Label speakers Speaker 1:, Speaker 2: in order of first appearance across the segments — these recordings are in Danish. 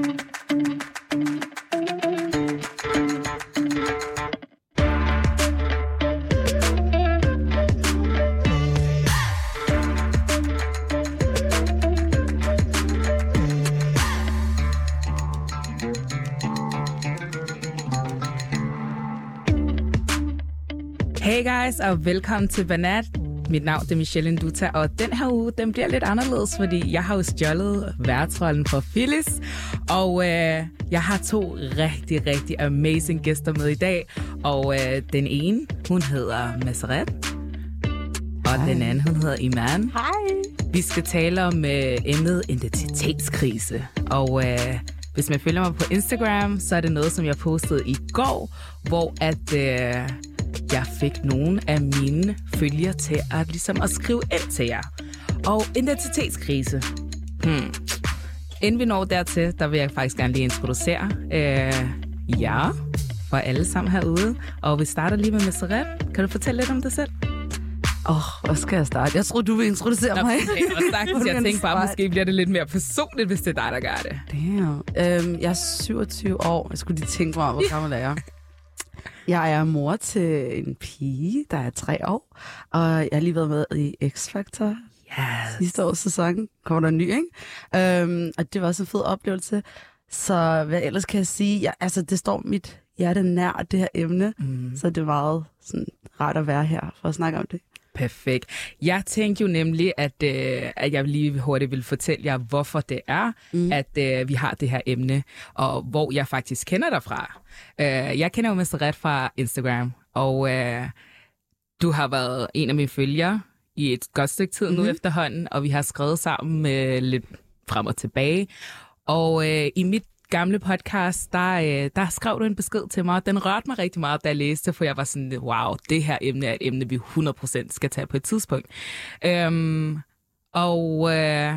Speaker 1: Hey guys, og velkommen til Banat. Mit navn er Michelle Induta, og den her uge, den bliver lidt anderledes, fordi jeg har jo stjålet værtrollen for Phyllis, og øh, jeg har to rigtig, rigtig amazing gæster med i dag, og øh, den ene, hun hedder Maseret, og Hej. den anden, hun hedder Iman.
Speaker 2: Hej.
Speaker 1: Vi skal tale om øh, emnet identitetskrise, og øh, hvis man følger mig på Instagram, så er det noget, som jeg postede i går, hvor at... Øh, jeg fik nogle af mine følgere til at, ligesom at skrive ind til jer. Og identitetskrise. Hmm. Inden vi når dertil, der vil jeg faktisk gerne lige introducere øh, jer for alle sammen herude. Og vi starter lige med Meseret. Kan du fortælle lidt om dig selv?
Speaker 2: Åh, oh, hvor skal jeg starte? Jeg tror du vil introducere
Speaker 1: Nå,
Speaker 2: mig.
Speaker 1: Okay, sagtens, jeg tænker bare, måske bliver det lidt mere personligt, hvis det er dig, der gør det.
Speaker 2: Damn. Øhm, jeg er 27 år. Jeg skulle lige tænke mig, hvor gammel er jeg. Jeg er mor til en pige, der er tre år, og jeg har lige været med i X-Factor
Speaker 1: Yes.
Speaker 2: sidste års sæson. Kommer der en ny, ikke? Øhm, og det var også en fed oplevelse. Så hvad ellers kan jeg sige? Jeg, altså, det står mit hjerte nær det her emne, mm. så det er meget sådan, rart at være her for at snakke om det.
Speaker 1: Perfekt. Jeg tænkte jo nemlig, at, øh, at jeg lige hurtigt vil fortælle jer, hvorfor det er, mm. at øh, vi har det her emne, og hvor jeg faktisk kender dig fra. Øh, jeg kender jo Mr. Red fra Instagram, og øh, du har været en af mine følgere i et godt stykke tid mm-hmm. nu efterhånden, og vi har skrevet sammen øh, lidt frem og tilbage. Og øh, i mit gamle podcast, der, øh, der skrev du en besked til mig, og den rørte mig rigtig meget, da jeg læste, for jeg var sådan, wow, det her emne er et emne, vi 100% skal tage på et tidspunkt. Øhm, og øh,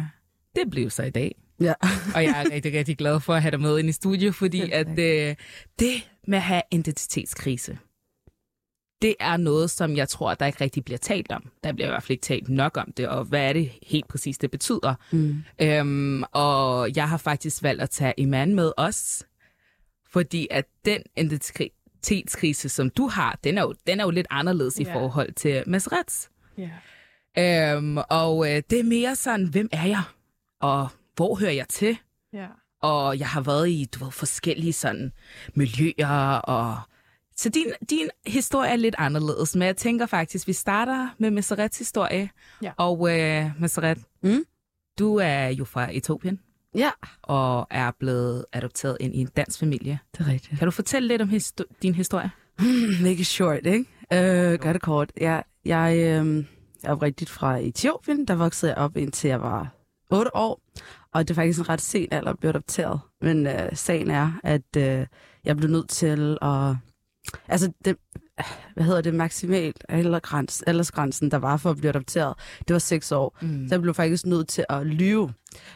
Speaker 1: det blev så i dag.
Speaker 2: Ja.
Speaker 1: og jeg er rigtig, rigtig glad for at have dig med ind i studio, fordi at øh, det med at have identitetskrise, det er noget, som jeg tror, der ikke rigtig bliver talt om. Der bliver i hvert fald ikke talt nok om det, og hvad er det helt præcis, det betyder. Mm. Øhm, og jeg har faktisk valgt at tage Iman med os, fordi at den identitetskrise, som du har, den er jo, den er jo lidt anderledes yeah. i forhold til Masrets. Yeah. Øhm, og øh, det er mere sådan, hvem er jeg? Og hvor hører jeg til?
Speaker 3: Ja.
Speaker 1: Og jeg har været i du ved, forskellige sådan miljøer og så din, din historie er lidt anderledes, men jeg tænker faktisk, vi starter med Meserets historie.
Speaker 3: Ja.
Speaker 1: Og øh, Meseret,
Speaker 2: Mm?
Speaker 1: du er jo fra Etiopien
Speaker 2: Ja,
Speaker 1: og er blevet adopteret ind i en dansk familie.
Speaker 2: det er rigtigt.
Speaker 1: Kan du fortælle lidt om histo- din historie?
Speaker 2: Make it short, ikke? Øh, gør det kort. Jeg, jeg, øh, jeg er rigtigt fra Etiopien. Der voksede jeg op, indtil jeg var 8 år. Og det er faktisk en ret sen alder at blive adopteret. Men øh, sagen er, at øh, jeg blev nødt til at... Altså, det, hvad hedder det, maksimalt aldersgrænsen, aldersgrænsen, der var for at blive adopteret, det var 6 år. Mm. Så jeg blev faktisk nødt til at lyve.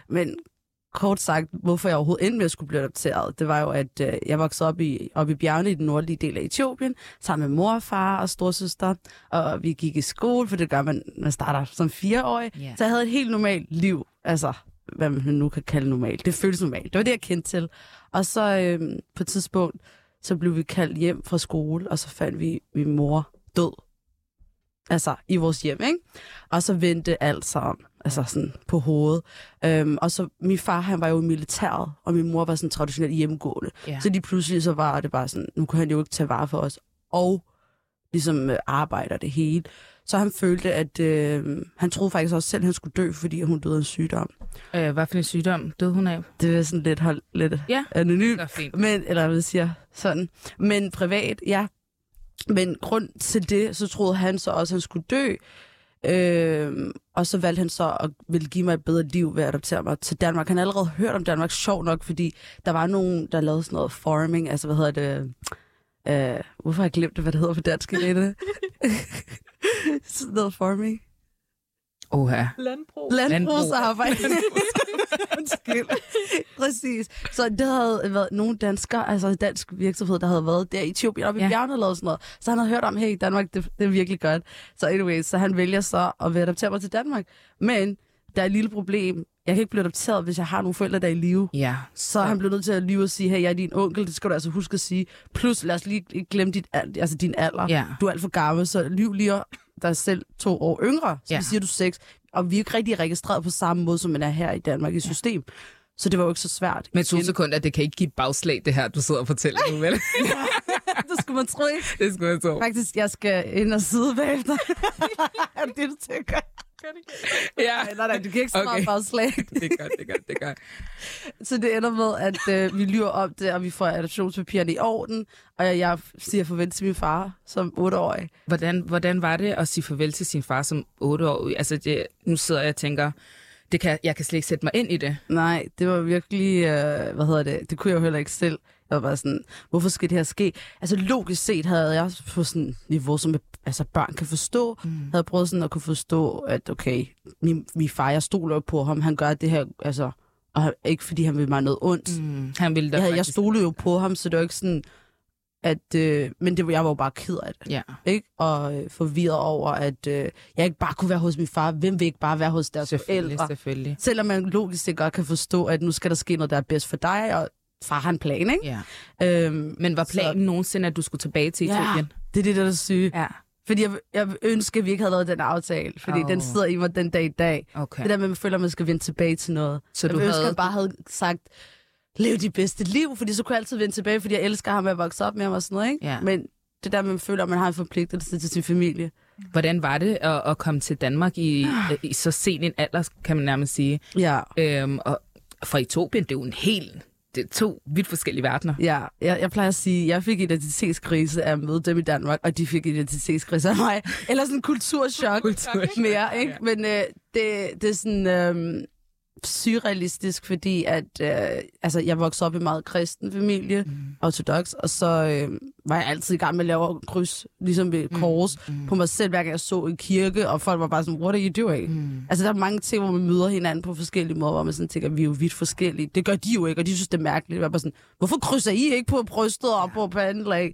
Speaker 2: Men kort sagt, hvorfor jeg overhovedet endte med at skulle blive adopteret, det var jo, at øh, jeg voksede op i, op i bjergene i den nordlige del af Etiopien, sammen med mor og far og storsøster, og vi gik i skole, for det gør man, man starter som fireårig.
Speaker 1: Ja.
Speaker 2: Så jeg havde et helt normalt liv, altså hvad man nu kan kalde normalt. Det føles normalt. Det var det, jeg kendte til. Og så øh, på et tidspunkt, så blev vi kaldt hjem fra skole, og så fandt vi min mor død. Altså, i vores hjem, ikke? Og så vendte alt om, altså sådan på hovedet. Øhm, og så, min far, han var jo i militæret, og min mor var sådan traditionelt hjemmegående.
Speaker 1: Ja.
Speaker 2: Så lige pludselig så var det bare sådan, nu kunne han jo ikke tage vare for os, og ligesom øh, arbejder det hele. Så han følte, at øh, han troede faktisk også selv, at han skulle dø, fordi hun døde af en sygdom.
Speaker 1: Øh, hvad for en sygdom døde hun af?
Speaker 2: Det er sådan lidt, hold, lidt
Speaker 1: Ja,
Speaker 2: anonymt. Men, eller hvad siger sådan. Men privat, ja. Men grund til det, så troede han så også, at han skulle dø. Øh, og så valgte han så at ville give mig et bedre liv ved at adoptere mig til Danmark. Han havde allerede hørt om Danmark, sjov nok, fordi der var nogen, der lavede sådan noget farming, altså hvad hedder det... Øh, hvorfor har jeg glemt det, hvad det hedder på dansk? Lene? sådan noget farming.
Speaker 1: Oha.
Speaker 3: Landbrug.
Speaker 2: Landbrugsarbejde. Undskyld. Præcis. Så det havde været nogle danskere, altså en dansk virksomhed, der havde været der i Etiopien, og i
Speaker 1: Ja.
Speaker 2: bjergene og lavet sådan noget. Så han havde hørt om, hey, Danmark, det, det er virkelig godt. Så anyways, så han vælger så at vil adoptere mig til Danmark. Men der er et lille problem. Jeg kan ikke blive adopteret, hvis jeg har nogle forældre, der er i live.
Speaker 1: Ja.
Speaker 2: Så er han blevet nødt til at lyve og sige, hey, jeg er din onkel, det skal du altså huske at sige. Plus, lad os lige glemme dit, al- altså din alder.
Speaker 1: Ja.
Speaker 2: Du er alt for gammel, så lyv lige dig selv to år yngre. Så
Speaker 1: Ja.
Speaker 2: siger du seks. Og vi er ikke rigtig registreret på samme måde, som man er her i Danmark i system. Så det var jo ikke så svært.
Speaker 1: Men to sekunder, det kan ikke give bagslag, det her, du sidder og fortæller nu, vel?
Speaker 2: det skulle man tro ikke.
Speaker 1: det skulle jeg tro.
Speaker 2: Faktisk, jeg skal ind og sidde bagefter. er det det, du tænker?
Speaker 1: Ja.
Speaker 2: Nej, nej, nej, du kan ikke svare
Speaker 1: Okay.
Speaker 2: okay. bagslag.
Speaker 1: Det godt, det godt, det godt.
Speaker 2: Så det ender med, at øh, vi lyver om det, og vi får adoptionspapirerne i orden, og jeg, jeg siger farvel til min far som otteårig.
Speaker 1: Hvordan, hvordan var det at sige farvel til sin far som otte år? Altså, det, nu sidder jeg og tænker, det kan, jeg kan slet ikke sætte mig ind i det.
Speaker 2: Nej, det var virkelig, øh, hvad hedder det, det kunne jeg jo heller ikke selv. Jeg var bare sådan, hvorfor skal det her ske? Altså logisk set havde jeg på sådan et niveau, som altså, børn kan forstå. Mm. Havde prøvet sådan at kunne forstå, at okay, min, min far, jeg stoler på ham, han gør det her, altså, og ikke fordi han vil mig noget ondt. Mm.
Speaker 1: Han ville da
Speaker 2: Jeg, jeg
Speaker 1: faktisk...
Speaker 2: stolede jo på ham, så det var ikke sådan, at, øh, men det, var- jeg var jo bare ked af det.
Speaker 1: Ja.
Speaker 2: Ikke? Og øh, forvirret over, at øh, jeg ikke bare kunne være hos min far. Hvem vil ikke bare være hos deres
Speaker 1: Selvfølgelig,
Speaker 2: forældre?
Speaker 1: selvfølgelig.
Speaker 2: Selvom man logisk set godt kan forstå, at nu skal der ske noget, der er bedst for dig, og far har en plan, ikke?
Speaker 1: Ja.
Speaker 2: Øhm,
Speaker 1: Men var
Speaker 2: så-
Speaker 1: planen nogensinde, at du skulle tilbage til
Speaker 2: Ja.
Speaker 1: Italien?
Speaker 2: det er det, der er syge.
Speaker 1: Ja.
Speaker 2: Fordi jeg, jeg ønsker, at vi ikke havde lavet den aftale, fordi oh. den sidder i mig den dag i dag.
Speaker 1: Okay.
Speaker 2: Det der med, at man føler, at man skal vende tilbage til noget.
Speaker 1: Så
Speaker 2: jeg
Speaker 1: du
Speaker 2: ønsker,
Speaker 1: havde-
Speaker 2: at jeg bare havde sagt, lev dit bedste liv, fordi så kunne jeg altid vende tilbage, fordi jeg elsker ham at vokse op med ham og sådan noget, ikke?
Speaker 1: Ja.
Speaker 2: Men det der, man føler, at man har en forpligtelse til sin familie.
Speaker 1: Hvordan var det at, at komme til Danmark i, i så sen en alder, kan man nærmest sige?
Speaker 2: Ja,
Speaker 1: Øhm, og fra Etiopien, det er jo en helt... Det er to vidt forskellige verdener.
Speaker 2: Ja, jeg, jeg plejer at sige, at jeg fik identitetskrise af at møde dem i Danmark, og de fik identitetskrise af mig. Eller sådan en kulturschok
Speaker 1: Kulturchok,
Speaker 2: mere, ikke?
Speaker 1: ja.
Speaker 2: Men øh, det, det er sådan øh, surrealistisk, fordi at, øh, altså, jeg voksede op i en meget kristen familie, mm. ortodox, og så øh, var jeg altid i gang med at lave kryds, ligesom ved kors, mm. på mig selv, hver gang jeg så en kirke, og folk var bare sådan, what are you doing? Mm. Altså, der er mange ting, hvor man møder hinanden på forskellige måder, hvor man sådan tænker, vi er jo vidt forskellige. Det gør de jo ikke, og de synes, det er mærkeligt. Jeg bare sådan, hvorfor krydser I ikke på brystet og på panden? Like,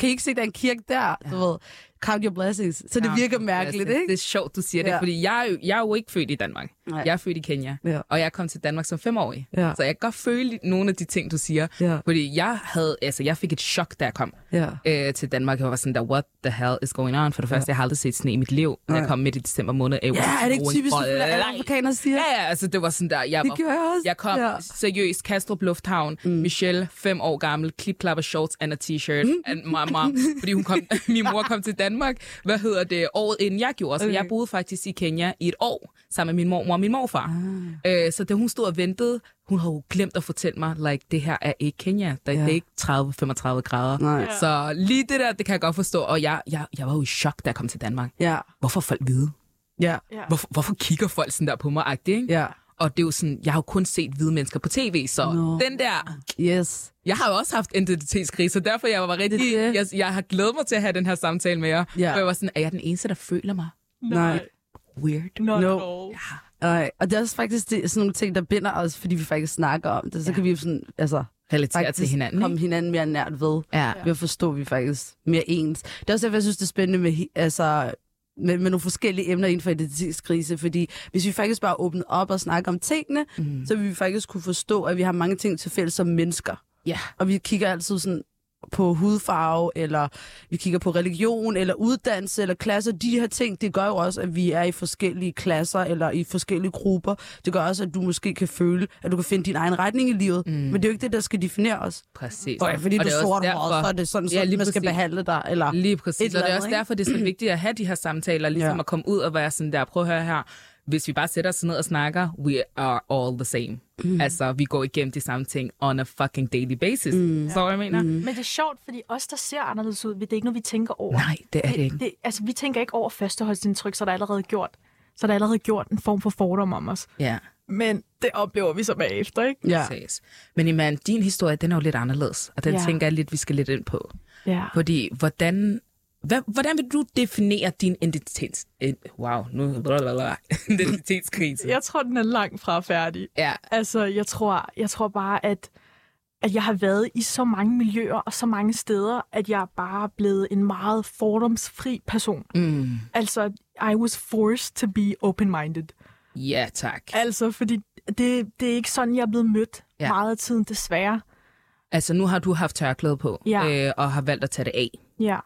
Speaker 2: kan I ikke se, der er en kirke der? Du ved, count your blessings. Så det virker mærkeligt,
Speaker 1: det,
Speaker 2: ikke?
Speaker 1: Det er sjovt, du siger det,
Speaker 2: Ja.
Speaker 1: fordi jeg er, jo, jeg er jo ikke født i Danmark.
Speaker 2: Nej.
Speaker 1: Jeg er født i Kenya,
Speaker 2: Ja.
Speaker 1: og jeg kom til Danmark som femårig.
Speaker 2: Ja.
Speaker 1: Så jeg kan godt føle nogle af de ting, du siger.
Speaker 2: Ja.
Speaker 1: Fordi jeg havde, altså jeg fik et chok, da jeg kom
Speaker 2: Ja.
Speaker 1: øh, til Danmark. Jeg var sådan der, what the hell is going on? For det første, jeg har aldrig set sne i mit liv, når jeg
Speaker 2: Nej.
Speaker 1: kom midt i december måned. Was
Speaker 2: Ja, er det ikke typisk, at alle afrikanere siger?
Speaker 1: Ja, ja, altså det var sådan der, jeg
Speaker 2: Det
Speaker 1: var
Speaker 2: gjorde jeg også.
Speaker 1: jeg kom
Speaker 2: Ja.
Speaker 1: ja. seriøst, Kastrup Lufthavn, mm. Michelle, fem år gammel, klipklapper shorts and a t-shirt,
Speaker 2: Mm.
Speaker 1: and mamma, fordi hun kom, min mor kom til Danmark, hvad hedder det, året inden jeg gjorde, så
Speaker 2: Okay.
Speaker 1: jeg boede faktisk i Kenya i et år, sammen med min mormor og min morfar. Ah. Øh, så da hun stod og ventede, hun havde jo glemt at fortælle mig, like, det her er ikke Kenya, der,
Speaker 2: Ja.
Speaker 1: det er ikke 30-35 grader.
Speaker 2: Nej.
Speaker 1: Så lige det der, det kan jeg godt forstå, og jeg, jeg, jeg var jo i chok, da jeg kom til Danmark.
Speaker 2: Ja.
Speaker 1: Hvorfor folk vide?
Speaker 2: Ja.
Speaker 3: Ja.
Speaker 1: Hvorfor, hvorfor kigger folk sådan der på mig, ikke?
Speaker 2: Ja.
Speaker 1: Og det er jo sådan, jeg har jo kun set hvide mennesker på tv, så
Speaker 2: Nå.
Speaker 1: den der...
Speaker 2: Yes.
Speaker 1: Jeg har jo også haft identitetskrise, så derfor jeg var rigtig...
Speaker 2: Det det.
Speaker 1: Jeg, jeg har glædet mig til at have den her samtale med jer.
Speaker 2: Ja.
Speaker 1: For jeg var sådan, er jeg den eneste, der føler mig
Speaker 2: Nej.
Speaker 1: weird?
Speaker 3: Not
Speaker 2: No.
Speaker 3: at
Speaker 2: Nej. Og det er også faktisk det, sådan nogle ting, der binder os, fordi vi faktisk snakker om det. Så
Speaker 1: Ja.
Speaker 2: kan vi jo sådan, altså,
Speaker 1: Relatere til hinanden,
Speaker 2: komme hinanden mere nært ved.
Speaker 1: Ja.
Speaker 2: Ved at forstå, at vi faktisk mere ens. Det er også derfor, jeg synes, det er spændende med, altså, med, med nogle forskellige emner inden for identitetskrise, fordi hvis vi faktisk bare åbner op og snakker om tingene, mm. så vil vi faktisk kunne forstå, at vi har mange ting til fælles som mennesker.
Speaker 1: Ja.
Speaker 2: Og vi kigger altid sådan på hudfarve, eller vi kigger på religion, eller uddannelse, eller klasser. De her ting, det gør jo også, at vi er i forskellige klasser, eller i forskellige grupper. Det gør også, at du måske kan føle, at du kan finde din egen retning i livet. Mm. Men det er jo ikke det, der skal definere os.
Speaker 1: Præcis.
Speaker 2: Og fordi
Speaker 1: Og
Speaker 2: du
Speaker 1: det
Speaker 2: er sort
Speaker 1: derfor-
Speaker 2: så er det sådan,
Speaker 1: Ja,
Speaker 2: sådan
Speaker 1: lige
Speaker 2: man skal
Speaker 1: præcis.
Speaker 2: behandle dig. Eller...
Speaker 1: Lige præcis. Og det er også derfor, det er så vigtigt at have de her samtaler, ligesom
Speaker 2: Ja.
Speaker 1: at komme ud og være sådan der, prøv at høre her, hvis vi bare sætter os ned og snakker, we are all the same. Mm. Altså, vi går igennem de samme ting on a fucking daily basis. Mm. Så hvad jeg mener? Mm.
Speaker 3: Men det er sjovt, fordi os, der ser anderledes ud, det er ikke noget, vi tænker over.
Speaker 1: Nej, det er det ikke.
Speaker 3: Det, altså, vi tænker ikke over førstehåndsindtryk, så er der allerede gjort. Så er der allerede gjort en form for fordom om os.
Speaker 1: Ja.
Speaker 3: Men det oplever vi så bagefter, ikke?
Speaker 2: Ja.
Speaker 1: Præcis. Men Iman, din historie, den er jo lidt anderledes, og den
Speaker 3: ja.
Speaker 1: tænker jeg lidt, vi skal lidt ind på.
Speaker 3: Ja.
Speaker 1: Fordi, hvordan, hvad, hvordan vil du definere din identitets... eh, Wow, nu... Blablabla, identitetskrise.
Speaker 3: Jeg tror, den er langt fra færdig.
Speaker 1: Ja.
Speaker 3: Altså, jeg tror, jeg tror bare, at, at jeg har været i så mange miljøer og så mange steder, at jeg er bare blevet en meget fordomsfri person.
Speaker 1: Mm.
Speaker 3: Altså, I was forced to be open-minded.
Speaker 1: Ja, tak.
Speaker 3: Altså, fordi det, det er ikke sådan, jeg er blevet mødt
Speaker 1: ja.
Speaker 3: meget af tiden, desværre.
Speaker 1: Altså, nu har du haft tørklæde på,
Speaker 3: Ja.
Speaker 1: øh, og har valgt at tage det af.
Speaker 3: Ja.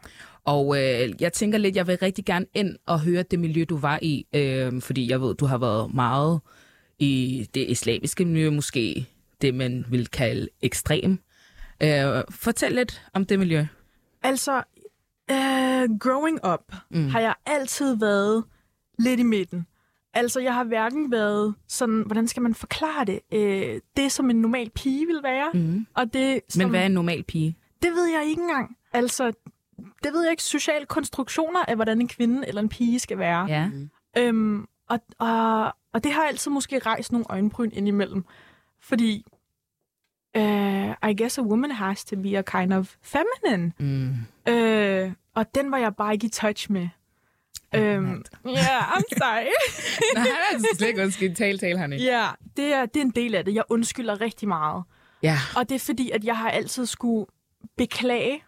Speaker 1: Og øh, jeg tænker lidt, jeg vil rigtig gerne ind og høre det miljø, du var i, øh, fordi jeg ved, du har været meget i det islamiske miljø, måske det, man vil kalde ekstrem. Øh, fortæl lidt om det miljø.
Speaker 3: Altså, øh, growing up mm. har jeg altid været lidt i midten. Altså, jeg har hverken været sådan, hvordan skal man forklare det? Øh, det, som en normal pige vil være,
Speaker 1: Mm.
Speaker 3: og det, som,
Speaker 1: Men hvad er en normal pige?
Speaker 3: det ved jeg ikke engang. Altså, det ved jeg ikke. Sociale konstruktioner af, hvordan en kvinde eller en pige skal være.
Speaker 1: Ja.
Speaker 3: Øhm, og, og, og det har altid måske rejst nogle øjenbryn indimellem. Fordi, uh, I guess a woman has to be a kind of feminine.
Speaker 1: Mm.
Speaker 3: Øh, og den var jeg bare ikke i touch med. Øhm, Ja, yeah, I'm sorry.
Speaker 1: Nej, altså slet ikke undskyld. Tal, tal, Hanne.
Speaker 3: Ja, yeah, det, er, det er en del af det. Jeg undskylder rigtig meget.
Speaker 1: Ja.
Speaker 3: Og det er fordi, at jeg har altid skulle beklage,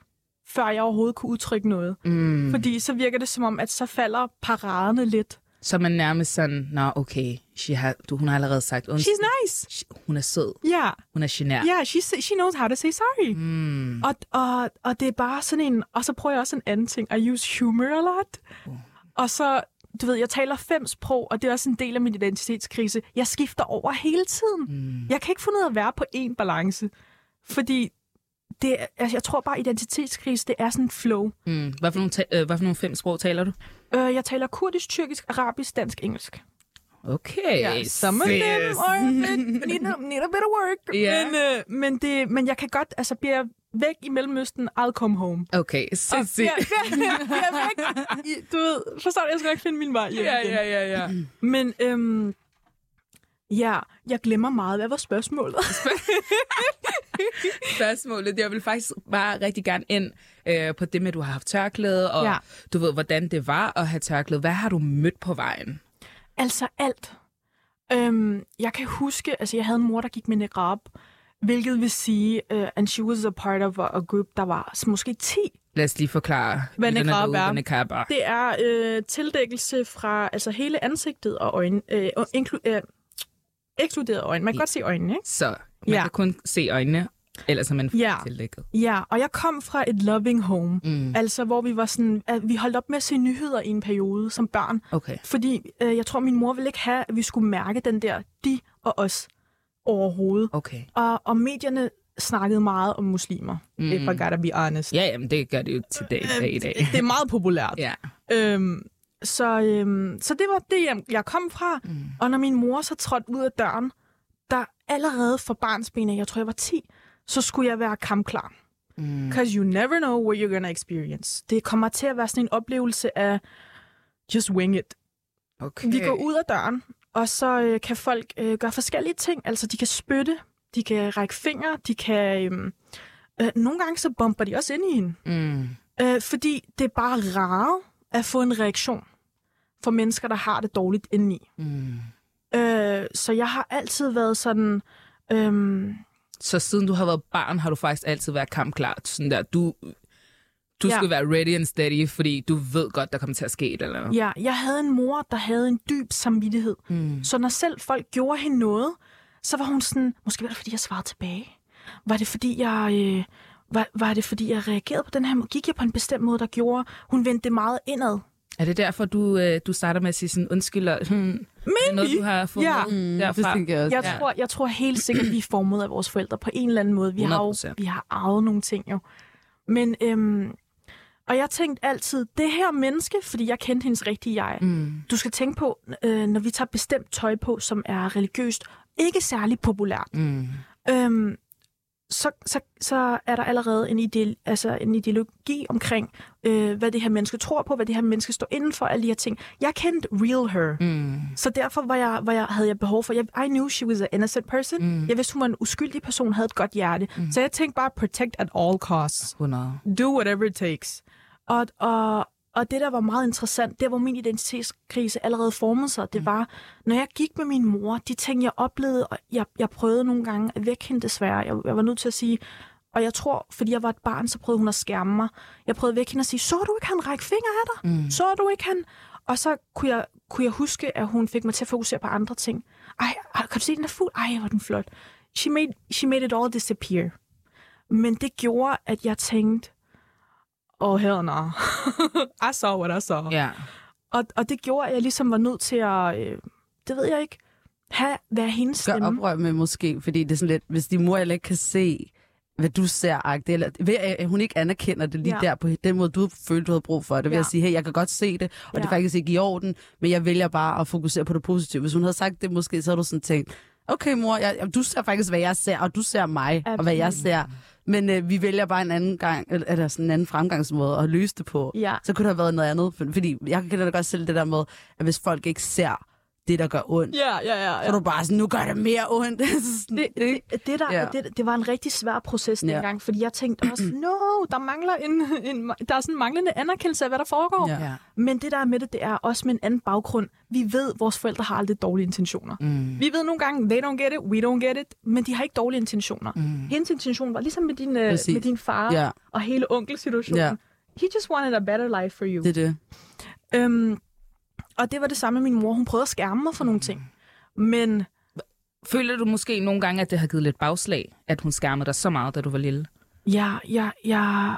Speaker 3: før jeg overhovedet kunne udtrykke noget.
Speaker 1: Mm.
Speaker 3: Fordi så virker det som om, at så falder paraderne lidt.
Speaker 1: Så man nærmest sådan, nå okay, she har, du, hun har allerede sagt undskyld.
Speaker 3: She's nice.
Speaker 1: Hun er sød.
Speaker 3: Ja,
Speaker 1: Hun er genert.
Speaker 3: yeah, she, she knows how to say sorry.
Speaker 1: Mm.
Speaker 3: Og, og, og det er bare sådan en... Og så prøver jeg også en anden ting. I use humor a lot. Og så, du ved, jeg taler fem sprog, og det er også en del af min identitetskrise. Jeg skifter over hele tiden.
Speaker 1: Mm.
Speaker 3: Jeg kan ikke ud af at være på én balance. Fordi det, altså, jeg tror bare, identitetskrise, det er sådan en flow.
Speaker 1: Mm. Hvad, for nogle ta- øh, hvad for nogle fem sprog taler du?
Speaker 3: Øh, jeg taler kurdisk, tyrkisk, arabisk, dansk, engelsk.
Speaker 1: Okay.
Speaker 3: some of them are bit, need, a, need a bit of work.
Speaker 1: Ja.
Speaker 3: Men, øh, men, det, men jeg kan godt, altså bliver jeg væk i Mellemøsten, I'll come home.
Speaker 1: Okay,
Speaker 3: Og
Speaker 1: sindssygt.
Speaker 3: bliver- bliver- bliver væk i- Du ved, forstår du, jeg skal nok finde min vej hjem
Speaker 1: Ja,
Speaker 3: igen.
Speaker 1: ja, ja, ja.
Speaker 3: Men øhm, ja, jeg glemmer meget. Hvad var spørgsmålet?
Speaker 1: Spørgsmålet, jeg vil faktisk bare rigtig gerne ind øh, på det med, at du har haft tørklæde, og ja. Du ved, hvordan det var at have tørklæde. Hvad har du mødt på vejen?
Speaker 3: altså alt. Øhm, jeg kan huske, altså jeg havde en mor, der gik med niqab, hvilket vil sige, uh, and she was a part of a, a group, der var måske 10.
Speaker 1: Lad os lige forklare.
Speaker 3: Hvad niqab er.
Speaker 1: Hvad.
Speaker 3: Det er øh, tildækkelse fra altså hele ansigtet og øjne, øh, inklu- øh, ekskluderet øjne. Man kan godt se øjnene, ikke?
Speaker 1: Så man
Speaker 3: Ja.
Speaker 1: kan kun se øjnene, ellers er man
Speaker 3: Ja.
Speaker 1: tildækket.
Speaker 3: Ja, og jeg kom fra et loving home.
Speaker 1: Mm.
Speaker 3: Altså, hvor vi var sådan, at vi holdt op med at se nyheder i en periode som børn.
Speaker 1: Okay.
Speaker 3: Fordi øh, jeg tror, min mor ville ikke have, at vi skulle mærke den der de og os overhovedet.
Speaker 1: Okay.
Speaker 3: Og, og medierne snakkede meget om muslimer, mm. if I gotta be honest.
Speaker 1: Ja, jamen det gør det jo til dag, dag i dag.
Speaker 3: Det er meget populært.
Speaker 1: Ja.
Speaker 3: Øhm, så, øhm, så det var det, jeg, kom fra. Mm. Og når min mor så trådte ud af døren, der allerede for barnsbenet, jeg tror, jeg var 10, så skulle jeg være kampklar.
Speaker 1: Mm.
Speaker 3: Because you never know what you're gonna experience. Det kommer til at være sådan en oplevelse af just wing it.
Speaker 1: Okay.
Speaker 3: Vi går ud af døren, og så øh, kan folk øh, gøre forskellige ting. Altså, de kan spytte, de kan række fingre, de kan... Øh, øh, nogle gange så bomber de også ind i hende.
Speaker 1: Mm.
Speaker 3: Øh, fordi det er bare rart at få en reaktion for mennesker, der har det dårligt indeni.
Speaker 1: Mm.
Speaker 3: Øh, så jeg har altid været sådan... Øh,
Speaker 1: Så siden du har været barn, har du faktisk altid været kampklar. Sådan der, du, du
Speaker 3: Ja.
Speaker 1: skal være ready and steady, fordi du ved godt, der kommer til at ske et eller andet.
Speaker 3: ja, jeg havde en mor, der havde en dyb samvittighed.
Speaker 1: Mm.
Speaker 3: Så når selv folk gjorde hende noget, så var hun sådan, måske var det, fordi jeg svarede tilbage. Var det, fordi jeg... Øh, var, var det, fordi jeg reagerede på den her måde? Gik jeg på en bestemt måde, der gjorde, hun vendte det meget indad?
Speaker 1: Er det derfor, du, øh, du starter med at sige sådan, undskyld, og, hmm, Maybe. er noget, du har fået
Speaker 3: Ja.
Speaker 2: Mm, det
Speaker 1: derfra?
Speaker 2: tænker jeg også.
Speaker 3: Jeg,
Speaker 1: Ja.
Speaker 3: tror, jeg tror helt sikkert, vi er formet af vores forældre på en eller anden måde. Vi har jo
Speaker 1: 100%.
Speaker 3: vi har arvet nogle ting jo. Men, øhm, og jeg tænkte altid, det her menneske, fordi jeg kendte hendes rigtige jeg.
Speaker 1: Mm.
Speaker 3: Du skal tænke på, øh, når vi tager bestemt tøj på, som er religiøst, ikke særlig populært,
Speaker 1: Mm.
Speaker 3: øhm, så, så, så er der allerede en, ide, altså en ideologi omkring, øh, hvad det her menneske tror på, hvad det her menneske står inden for, alle de her ting. Jeg kendte real her.
Speaker 1: Mm.
Speaker 3: Så derfor var jeg, var jeg, havde jeg behov for, jeg, I knew she was an innocent person.
Speaker 1: Mm.
Speaker 3: Jeg vidste, hun var en uskyldig person, havde et godt hjerte. Mm. Så jeg tænkte bare, protect at all costs.
Speaker 1: 100.
Speaker 3: Do whatever it takes. Og, og, og det, der var meget interessant, der hvor min identitetskrise allerede formede sig, det var, når jeg gik med min mor, de ting, jeg oplevede, og jeg, jeg prøvede nogle gange at vække hende desværre. Jeg, jeg var nødt til at sige, og jeg tror, fordi jeg var et barn, så prøvede hun at skærme mig. Jeg prøvede væk hende og sige, så du ikke han række fingre af dig?
Speaker 1: Mm.
Speaker 3: Så du ikke han? Og så kunne jeg, kunne jeg huske, at hun fik mig til at fokusere på andre ting. ej, kan du se den der fugl? Ej, hvor er den flot. She made, she made it all disappear. Men det gjorde, at jeg tænkte, oh hell no. I saw what I saw.
Speaker 1: Ja.
Speaker 3: Og, og det gjorde, at jeg ligesom var nødt til at, øh, det ved jeg ikke, have, være hendes
Speaker 2: Gør
Speaker 3: stemme.
Speaker 2: oprør med måske, fordi det er sådan lidt, hvis din mor heller ikke kan se, hvad du ser, agtigt, eller ved, at hun ikke anerkender det lige
Speaker 3: Ja.
Speaker 2: der på den måde, du følte, du havde brug for det, ved
Speaker 3: Ja.
Speaker 2: at sige, hey, jeg kan godt se det, og ja. det er faktisk ikke i orden, men jeg vælger bare at fokusere på det positive. Hvis hun havde sagt det måske, så havde du sådan tænkt, okay mor, jeg, du ser faktisk, hvad jeg ser, og du ser mig, og hvad jeg
Speaker 3: Absolut.
Speaker 2: ser. Men øh, vi vælger bare en anden gang, eller, sådan en anden fremgangsmåde at løse det på.
Speaker 3: Ja.
Speaker 2: Så kunne der have været noget andet. For, fordi jeg kender da godt selv det der med, at hvis folk ikke ser det, der gør ondt,
Speaker 3: Ja, ja, ja.
Speaker 2: så er du bare sådan, nu gør det mere ondt. Sådan,
Speaker 3: det, det, det, der,
Speaker 2: Ja.
Speaker 3: ja. det, det var en rigtig svær proces
Speaker 2: Ja.
Speaker 3: dengang, fordi jeg tænkte også, no, der mangler en, en, der er sådan en manglende anerkendelse af, hvad der foregår.
Speaker 2: Ja.
Speaker 1: ja.
Speaker 3: Men det der er med det, det er også med en anden baggrund. Vi ved, at vores forældre har aldrig dårlige intentioner.
Speaker 1: Mm.
Speaker 3: Vi ved nogle gange, they don't get it, we don't get it, men de har ikke dårlige intentioner.
Speaker 1: Mm.
Speaker 3: Hendes intention var ligesom med din, øh,
Speaker 2: Præcis.
Speaker 3: med din far
Speaker 2: Ja,
Speaker 3: og hele onkelsituationen.
Speaker 2: Ja.
Speaker 3: He just wanted a better life for you.
Speaker 2: det er det.
Speaker 3: Øhm, og det var det samme med min mor. Hun prøvede at skærme mig for nogle ting. Men
Speaker 1: Føler du måske nogle gange, at det har givet lidt bagslag, at hun skærmede dig så meget, da du var lille?
Speaker 3: jeg, jeg, jeg,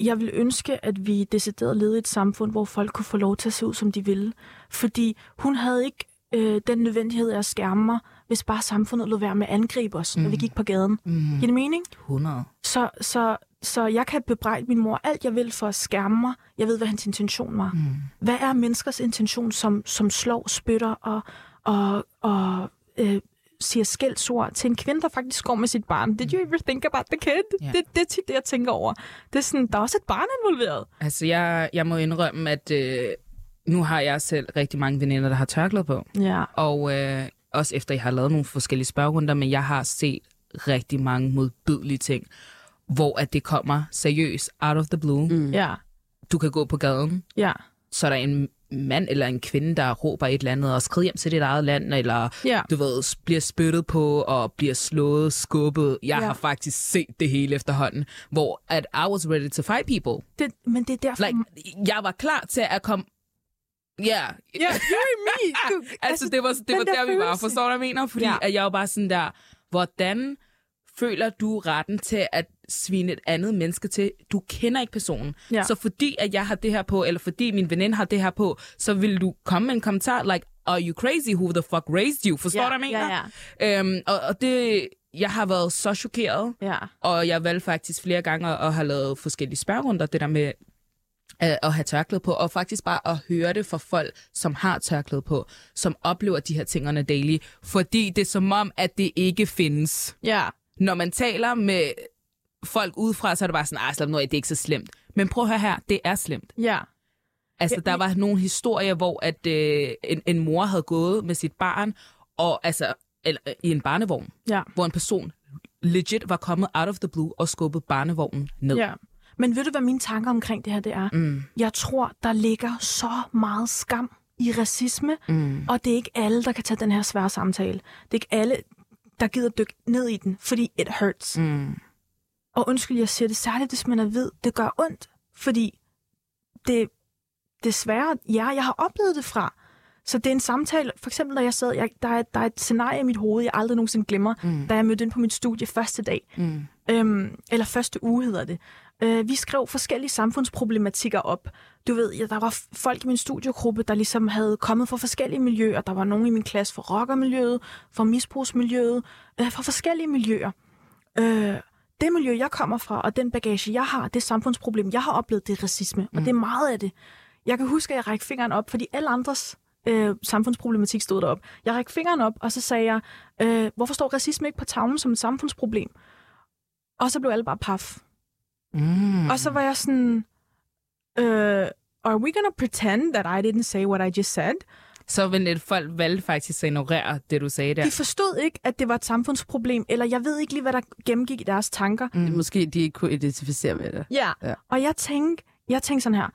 Speaker 3: jeg vil ønske, at vi decideret levede i et samfund, hvor folk kunne få lov til at se ud, som de ville. Fordi hun havde ikke øh, den nødvendighed af at skærme mig, hvis bare samfundet lå være med at angribe os, mm. når vi gik på gaden.
Speaker 1: Mm.
Speaker 3: Giver det mening?
Speaker 1: 100.
Speaker 3: Så, så, så jeg kan bebrejde min mor alt, jeg vil for at skærme mig. Jeg ved, hvad hans intention var.
Speaker 1: Mm.
Speaker 3: Hvad er menneskers intention, som, som slår, spytter og, og, og øh, siger skældsord til en kvinde, der faktisk går med sit barn? Did you ever think about the kid?
Speaker 1: Ja.
Speaker 3: Det, det er tit det, jeg tænker over. Det er sådan, der er også et barn involveret.
Speaker 1: Altså, jeg, jeg må indrømme, at øh, nu har jeg selv rigtig mange veninder, der har tørklæde på.
Speaker 3: Ja.
Speaker 1: Og øh, også efter jeg har lavet nogle forskellige spørgerunder, men jeg har set rigtig mange modbydelige ting, hvor at det kommer seriøst out of the blue. Mm.
Speaker 3: Ja.
Speaker 1: Du kan gå på gaden,
Speaker 3: Ja.
Speaker 1: så er der en mand eller en kvinde, der råber et eller andet og skrider hjem til dit eget land, eller
Speaker 3: Ja.
Speaker 1: du ved, bliver spyttet på og bliver slået, skubbet. Jeg
Speaker 3: Ja.
Speaker 1: har faktisk set det hele efterhånden, hvor at I was ready to fight people.
Speaker 3: Det, men det er derfor...
Speaker 1: Like, jeg var klar til at komme... Ja, yeah.
Speaker 3: Ja, you and me. Du,
Speaker 1: altså, det var, det var
Speaker 3: der
Speaker 1: der, vi var. Forstår du, hvad jeg mener? Fordi
Speaker 3: ja.
Speaker 1: at jeg var bare sådan der, hvordan føler du retten til at svine et andet menneske til? Du kender ikke personen.
Speaker 3: Ja.
Speaker 1: Så fordi at jeg har det her på, eller fordi min veninde har det her på, så vil du komme med en kommentar, like, are you crazy? Who the fuck raised you? Forstår
Speaker 3: Ja,
Speaker 1: du, hvad jeg mener?
Speaker 3: ja,
Speaker 1: ja. Øhm, og, og det, jeg har været så chokeret.
Speaker 3: Ja.
Speaker 1: Og jeg valgte faktisk flere gange at, at have lavet forskellige spørgerunder, det der med at, at have tørklæde på, og faktisk bare at høre det fra folk, som har tørklæde på, som oplever de her tingerne daily, fordi det er som om, at det ikke findes.
Speaker 3: Ja.
Speaker 1: Når man taler med folk udefra, så er det bare sådan, ej, slap nu af, det er ikke så slemt. Men prøv at høre her, det er slemt.
Speaker 3: Ja.
Speaker 1: Altså, der var nogle historier, hvor at, øh, en, en mor havde gået med sit barn, og altså, eller, øh, i en barnevogn,
Speaker 3: Ja.
Speaker 1: hvor en person legit var kommet out of the blue og skubbet barnevognen ned.
Speaker 3: Ja. Men ved du, hvad mine tanker omkring det her det er?
Speaker 1: Mm.
Speaker 3: Jeg tror, der ligger så meget skam i racisme,
Speaker 1: Mm.
Speaker 3: og det er ikke alle, der kan tage den her svære samtale. Det er ikke alle, der gider dykke ned i den, fordi it hurts.
Speaker 1: Mm.
Speaker 3: Og undskyld, jeg siger det særligt, hvis man er ved, det gør ondt, fordi det desværre, ja, jeg har oplevet det fra. Så det er en samtale, for eksempel når jeg sad, jeg, der, er, der er et scenarie i mit hoved, jeg aldrig nogensinde glemmer,
Speaker 1: Mm.
Speaker 3: da jeg mødte ind på mit studie første dag.
Speaker 1: Mm.
Speaker 3: Øhm, eller første uge hedder det. Øh, vi skrev forskellige samfundsproblematikker op. Du ved, ja, der var folk i min studiegruppe, der ligesom havde kommet fra forskellige miljøer. Der var nogen i min klasse fra rockermiljøet, fra misbrugsmiljøet, øh, fra forskellige miljøer. Øh, det miljø, jeg kommer fra, og den bagage, jeg har, det samfundsproblem, jeg har oplevet, det er racisme. Mm. Og det er meget af det. Jeg kan huske, at jeg rækte fingeren op, fordi alle andres øh, samfundsproblematik stod derop. Jeg rækte fingeren op, og så sagde jeg, øh, hvorfor står racisme ikke på tavlen som et samfundsproblem? Og så blev alle bare paf.
Speaker 1: Mm.
Speaker 3: Og så var jeg sådan, øh, are we gonna pretend that I didn't say what I just said?
Speaker 1: Så et folk valgte faktisk at ignorere det, du sagde der.
Speaker 3: De forstod ikke, at det var et samfundsproblem, eller jeg ved ikke lige, hvad der gennemgik i deres tanker.
Speaker 2: Mm. Måske de ikke kunne identificere med det.
Speaker 3: Ja.
Speaker 2: Ja.
Speaker 3: Og jeg tænkte, jeg tænkte sådan her,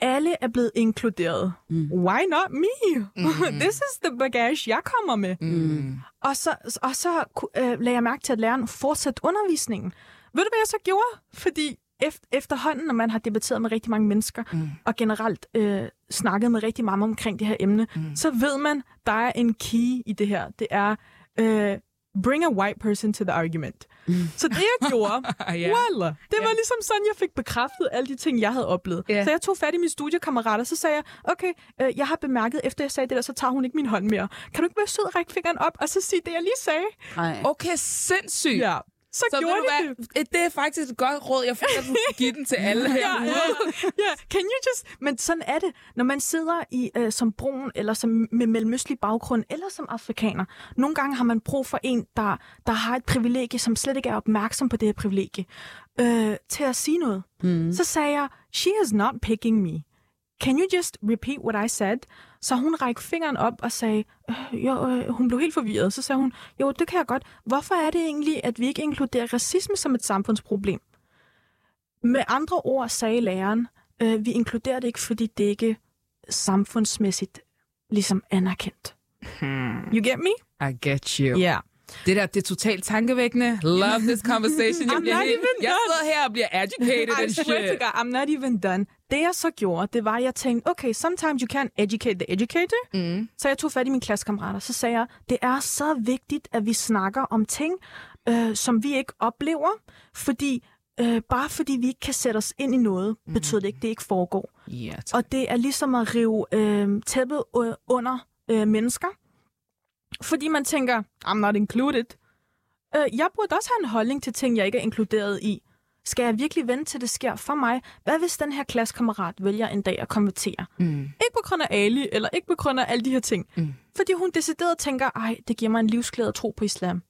Speaker 3: alle er blevet inkluderet.
Speaker 2: Mm.
Speaker 3: Why not me? Mm. This is the bagage, jeg kommer med.
Speaker 1: Mm.
Speaker 3: Og så, og så øh, lagde jeg mærke til, at læreren fortsatte undervisningen. Ved du, hvad jeg så gjorde? Fordi efter, efterhånden, når man har debatteret med rigtig mange mennesker, mm. og generelt øh, snakket med rigtig mange omkring det her emne, mm. så ved man, der er en key i det her. Det er, øh, bring a white person to the argument. Mm. Så det, jeg gjorde, yeah. Wallah, det var yeah. ligesom sådan, jeg fik bekræftet alle de ting, jeg havde oplevet. Yeah. Så jeg tog fat i mine studiekammerater, så sagde jeg, okay, øh, jeg har bemærket, efter jeg sagde det der, så tager hun ikke min hånd mere. Kan du ikke være sød og række fingeren op, og så sige det, jeg lige sagde?
Speaker 1: Ej. Okay, sindssygt. Ja
Speaker 3: så, så gjorde de
Speaker 1: det. Det er faktisk et godt råd. Jeg får at du give den til alle her. ja, ja,
Speaker 3: ja. Can you just... Men sådan er det, når man sidder i uh, som brun, eller som med mellemøstlig baggrund, eller som afrikaner. Nogle gange har man brug for en, der, der har et privilegie, som slet ikke er opmærksom på det her privilegie, uh, til at sige noget. Mm. Så sagde jeg, she is not picking me. Can you just repeat what I said? Så hun rækte fingeren op og sagde, øh, jo, øh, hun blev helt forvirret. Så sagde hun, jo, det kan jeg godt. Hvorfor er det egentlig, at vi ikke inkluderer racisme som et samfundsproblem? Med andre ord sagde læreren, øh, vi inkluderer det ikke, fordi det ikke samfundsmæssigt ligesom anerkendt. Hmm. You get me?
Speaker 1: I get you.
Speaker 3: Ja. Yeah.
Speaker 1: Det der, det er totalt tankevækkende. Love this conversation. Jeg, bliver helt, jeg sidder her og bliver agitated I and shit. God,
Speaker 3: I'm not even done. Det jeg så gjorde, det var, at jeg tænkte, okay, sometimes you can't educate the educator. Mm. Så jeg tog fat i mine klassekammerater, så sagde jeg, det er så vigtigt, at vi snakker om ting, øh, som vi ikke oplever, fordi øh, bare fordi vi ikke kan sætte os ind i noget, mm. betyder det ikke, at det ikke foregår.
Speaker 1: Yeah,
Speaker 3: og det er ligesom at rive øh, tæppet under øh, mennesker, fordi man tænker, I'm not included. Øh, jeg burde også have en holdning til ting, jeg ikke er inkluderet i. Skal jeg virkelig vente til det sker for mig? Hvad hvis den her klassekammerat vælger en dag at konvertere? Mm. Ikke på grund af Ali, eller ikke på grund af alle de her ting. Mm. Fordi hun decideret tænker, ej, det giver mig en livsglæde at tro på islam.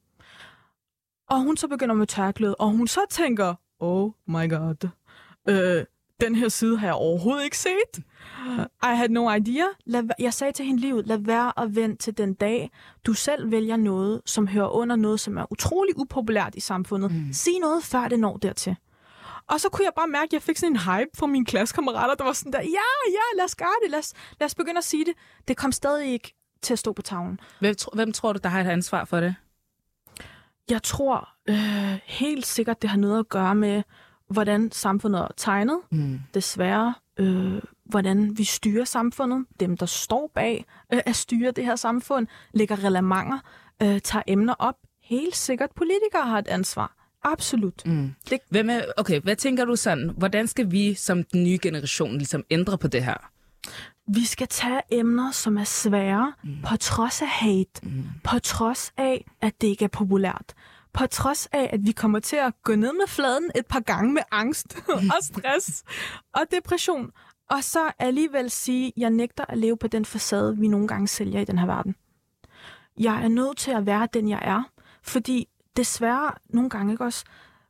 Speaker 3: Og hun så begynder med tørklæde, og hun så tænker, oh my god, øh, den her side har jeg overhovedet ikke set. I had no idea. Lad, jeg sagde til hende livet, lad være at vente til den dag, du selv vælger noget, som hører under noget, som er utrolig upopulært i samfundet. Mm. Sig noget, før det når dertil. Og så kunne jeg bare mærke, at jeg fik sådan en hype fra mine klassekammerater, der var sådan der, ja, ja, lad os gøre det, lad os, lad os begynde at sige det. Det kom stadig ikke til at stå på tavlen.
Speaker 1: Hvem, hvem tror du, der har et ansvar for det?
Speaker 3: Jeg tror øh, helt sikkert, det har noget at gøre med, hvordan samfundet er tegnet. Mm. Desværre, øh, hvordan vi styrer samfundet. Dem, der står bag øh, at styre det her samfund, lægger relevanter, øh, tager emner op. Helt sikkert, politikere har et ansvar. Absolut. Mm.
Speaker 1: Det... Hvem er, okay, hvad tænker du sådan? Hvordan skal vi som den nye generation ligesom ændre på det her?
Speaker 3: Vi skal tage emner, som er svære, mm. på trods af hate, mm. på trods af, at det ikke er populært på trods af, at vi kommer til at gå ned med fladen et par gange med angst og stress og depression, og så alligevel sige, at jeg nægter at leve på den facade, vi nogle gange sælger i den her verden. Jeg er nødt til at være den, jeg er, fordi desværre nogle gange ikke også,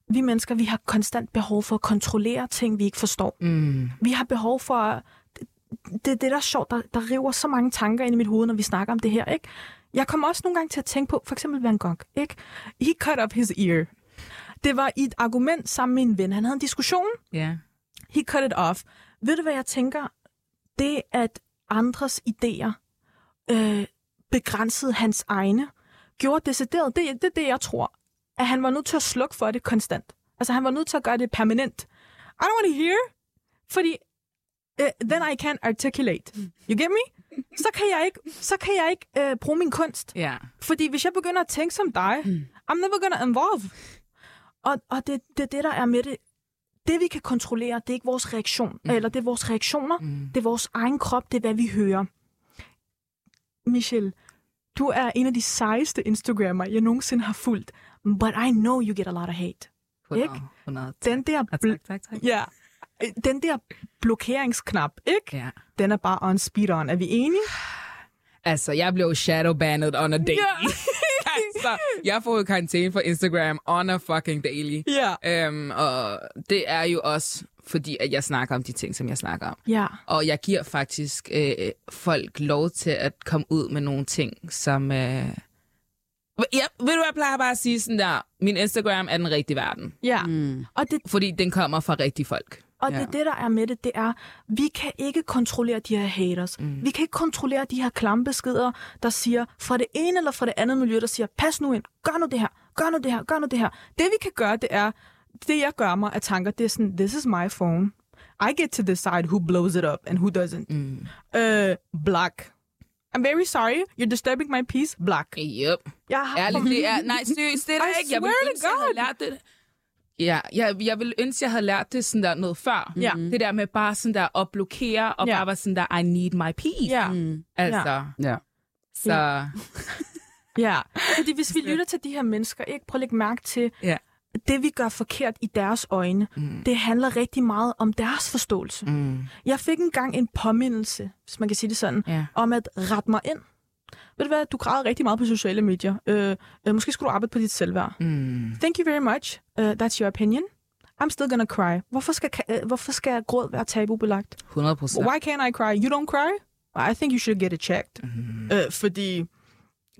Speaker 3: vi mennesker, vi har konstant behov for at kontrollere ting, vi ikke forstår. Mm. Vi har behov for... Det, det, det der er sjovt, der, der river så mange tanker ind i mit hoved, når vi snakker om det her, ikke? Jeg kommer også nogle gange til at tænke på, for eksempel Van Gogh, ikke? He cut up his ear. Det var et argument sammen med en ven. Han havde en diskussion.
Speaker 1: Ja. Yeah.
Speaker 3: He cut it off. Ved du, hvad jeg tænker? Det, at andres idéer øh, begrænsede hans egne, gjorde decideret, det er det, det, jeg tror, at han var nødt til at slukke for det konstant. Altså, han var nødt til at gøre det permanent. I don't want to hear, fordi then I can't articulate. You get me? så kan jeg ikke, så kan jeg ikke øh, bruge min kunst.
Speaker 1: Yeah.
Speaker 3: Fordi hvis jeg begynder at tænke som dig, mm. I'm never gonna involve. Og, og det er det, det, der er med det. Det, vi kan kontrollere, det er ikke vores reaktion, mm. eller det er vores reaktioner, mm. det er vores egen krop, det er, hvad vi hører. Michelle, du er en af de sejeste Instagrammer, jeg nogensinde har fulgt. But I know you get a lot of hate. Ikke? Den der...
Speaker 1: Tak, tak, tak.
Speaker 3: Ja, den der blokeringsknap, ikke?
Speaker 1: Ja.
Speaker 3: Den er bare on speed on. Er vi enige?
Speaker 1: Altså, jeg blev shadowbanned on a daily. Yeah. altså, jeg får jo karantæne for Instagram on a fucking daily.
Speaker 3: Ja.
Speaker 1: Yeah. Um, og det er jo også fordi, at jeg snakker om de ting, som jeg snakker om.
Speaker 3: Ja.
Speaker 1: Og jeg giver faktisk øh, folk lov til at komme ud med nogle ting, som... Øh, Ja, ved du, jeg plejer bare at sige sådan der, min Instagram er den rigtige verden.
Speaker 3: Ja. Mm.
Speaker 1: Og det... Fordi den kommer fra rigtige folk.
Speaker 3: Og ja. det, det, der er med det, det er, vi kan ikke kontrollere de her haters. Mm. Vi kan ikke kontrollere de her klampeskeder, der siger, fra det ene eller fra det andet miljø, der siger, pas nu ind, gør nu det her, gør nu det her, gør nu det her. Det vi kan gøre, det er, det jeg gør mig af tanker, det er sådan, this is my phone. I get to decide who blows it up and who doesn't.
Speaker 1: Mm.
Speaker 3: Uh, black. I'm very sorry. You're disturbing my peace. Black.
Speaker 1: Yep.
Speaker 3: Jeg har
Speaker 1: Ærligt, det er... Nej, seriøst, det er
Speaker 3: I
Speaker 1: ikke. Jeg
Speaker 3: swear to God.
Speaker 1: lært det. Ja, jeg, jeg ville ønske, jeg havde lært det sådan der noget før.
Speaker 3: Ja.
Speaker 1: Det der med bare sådan der at blokere, og
Speaker 3: Ja.
Speaker 1: bare være sådan der, I need my peace.
Speaker 3: Ja.
Speaker 2: Mm.
Speaker 1: Altså,
Speaker 2: Ja.
Speaker 1: så...
Speaker 3: Ja, fordi hvis vi lytter til de her mennesker, ikke prøv at lægge mærke til,
Speaker 1: Ja.
Speaker 3: det vi gør forkert i deres øjne,
Speaker 1: Mm.
Speaker 3: det handler rigtig meget om deres forståelse.
Speaker 1: Mm.
Speaker 3: Jeg fik engang en påmindelse, hvis man kan sige det sådan,
Speaker 1: Ja.
Speaker 3: om at rette mig ind. Ved du hvad, du græder rigtig meget på sociale medier. Øh, øh, måske skulle du arbejde på dit selvværd.
Speaker 1: Mm.
Speaker 3: Thank you very much. Uh, that's your opinion. I'm still gonna cry. Hvorfor skal, uh, hvorfor skal gråd være tabubelagt?
Speaker 1: 100 procent.
Speaker 3: Why can't I cry? You don't cry? I think you should get it checked.
Speaker 1: Mm.
Speaker 3: Uh, fordi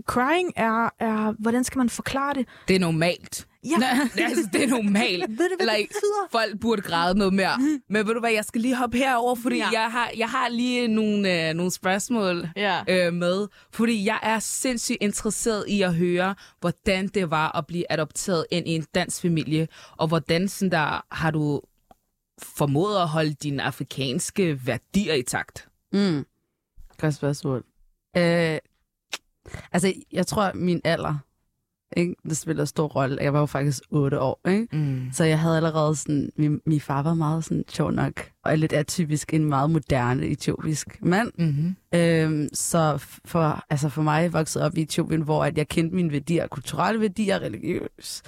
Speaker 3: crying er, er, hvordan skal man forklare det?
Speaker 1: Det er normalt.
Speaker 3: Ja.
Speaker 1: Altså, det er normalt.
Speaker 3: Ved du, hvad
Speaker 1: Eller
Speaker 3: det betyder?
Speaker 1: folk burde græde noget mere. Men ved du hvad, jeg skal lige hoppe herover, fordi
Speaker 3: ja.
Speaker 1: jeg, har, jeg har lige nogle, øh, nogle spørgsmål
Speaker 3: Ja.
Speaker 1: øh, med. Fordi jeg er sindssygt interesseret i at høre, hvordan det var at blive adopteret ind i en dansk familie, og hvordan sådan der, har du formået at holde dine afrikanske værdier i takt?
Speaker 2: Mm. Godt spørgsmål. Øh, altså, jeg tror, min alder, ikke, det spiller en stor rolle. Jeg var jo faktisk 8 år, ikke?
Speaker 1: Mm.
Speaker 2: Så jeg havde allerede sådan, min, min far var meget sådan, sjov nok, og lidt atypisk, en meget moderne etiopisk mand.
Speaker 1: Mm-hmm.
Speaker 2: Øhm, så for, altså for mig voksede op i Etiopien, hvor at jeg kendte mine værdier, kulturelle værdier, religiøse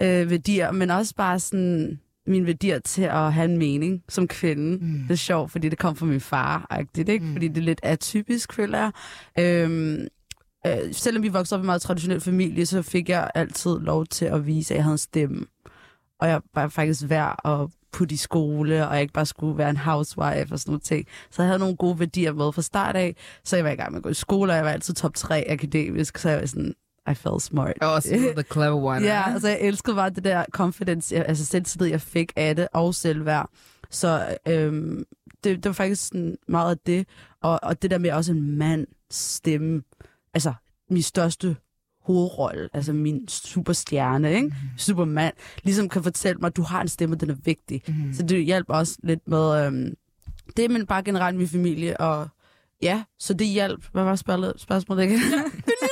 Speaker 2: øh, værdier, men også bare sådan mine værdier til at have en mening som kvinde.
Speaker 1: Mm.
Speaker 2: Det er sjovt, fordi det kom fra min far, ikke?
Speaker 1: Mm.
Speaker 2: fordi det er lidt atypisk, føler jeg. Øhm, øh, selvom vi voksede op i en meget traditionel familie, så fik jeg altid lov til at vise, at jeg havde en stemme. Og jeg var faktisk værd at putte i skole, og jeg ikke bare skulle være en housewife og sådan nogle ting. Så jeg havde nogle gode værdier med fra start af, så jeg var i gang med at gå i skole, og jeg var altid top 3 akademisk, så jeg var sådan, I felt smart.
Speaker 1: Også the clever one.
Speaker 2: Ja, altså jeg elskede bare det der confidence, jeg- altså selvtillid, jeg fik af det, og selvværd. Så øhm, det, det var faktisk sådan meget af det. Og, og det der med også en mand stemme, altså min største hovedrolle, altså min superstjerne, ikke? Supermand, ligesom kan fortælle mig, at du har en stemme, den er vigtig.
Speaker 1: Mm.
Speaker 2: Så det hjalp også lidt med øhm, det, men bare generelt min familie, og ja, så det hjalp. Hvad var spørgsmålet, spørgsmålet ikke?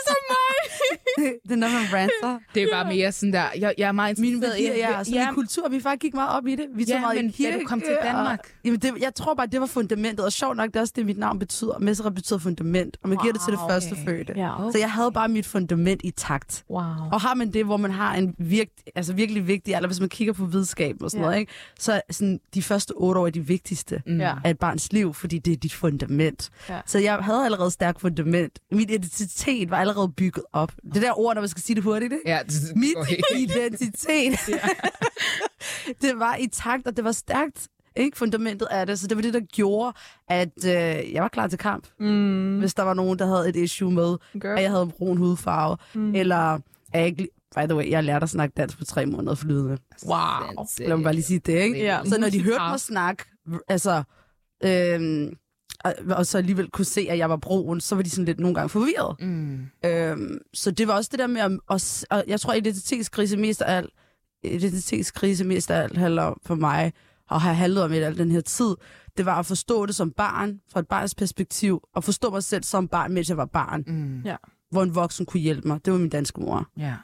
Speaker 2: det er når man ranter.
Speaker 1: Det er bare mere sådan der, jeg, jeg er meget interesseret i-
Speaker 2: værdier, ja, så
Speaker 1: ja,
Speaker 2: min kultur, vi faktisk gik meget op i det. Vi tog
Speaker 1: Ja,
Speaker 2: meget i
Speaker 1: men da du
Speaker 2: kirke,
Speaker 1: kom til Danmark?
Speaker 2: Og, jamen det, jeg tror bare, det var fundamentet, og sjovt nok, det er også det, mit navn betyder. Mesra betyder fundament, og man giver det til det
Speaker 3: Wow,
Speaker 2: første
Speaker 1: okay.
Speaker 2: fødte.
Speaker 3: Ja.
Speaker 2: Så jeg havde bare mit fundament i takt.
Speaker 3: Wow.
Speaker 2: Og har man det, hvor man har en virk, altså virkelig vigtig, eller hvis man kigger på videnskab og sådan
Speaker 3: Ja.
Speaker 2: noget, ikke? så sådan, de første otte år er de vigtigste
Speaker 1: Mm.
Speaker 3: Ja.
Speaker 2: af et barns liv, fordi det er dit fundament.
Speaker 3: Ja.
Speaker 2: Så jeg havde allerede stærkt fundament. Min identitet var allerede bygget op. Det der ord, når man skal sige det hurtigt, ikke?
Speaker 1: Ja, det, det
Speaker 2: Mit identitet, det var i takt, og det var stærkt. Ikke fundamentet af det, så det var det, der gjorde, at øh, jeg var klar til kamp.
Speaker 3: Mm.
Speaker 2: Hvis der var nogen, der havde et issue med,
Speaker 3: Girl.
Speaker 2: at jeg havde en brun hudfarve,
Speaker 3: Mm.
Speaker 2: eller at jeg ikke... By the way, jeg lærte at snakke dansk på tre måneder flydende.
Speaker 3: Wow.
Speaker 2: Lad mig bare lige sige det, ikke?
Speaker 3: Ja.
Speaker 2: Så når de hørte mig snakke, altså, øhm, og, og så alligevel kunne se, at jeg var brun, så var de sådan lidt nogle gange forvirret.
Speaker 1: Mm.
Speaker 2: Øhm, så det var også det der med, at, at, og jeg tror, identitetskrise mest af alt, identitetskrise mest af alt handler om for mig, og har handlet om i al den her tid, det var at forstå det som barn, fra et barns perspektiv, og forstå mig selv som barn, mens jeg var barn,
Speaker 1: Mm.
Speaker 3: Ja.
Speaker 2: hvor en voksen kunne hjælpe mig. Det var min danske mor.
Speaker 1: Ja.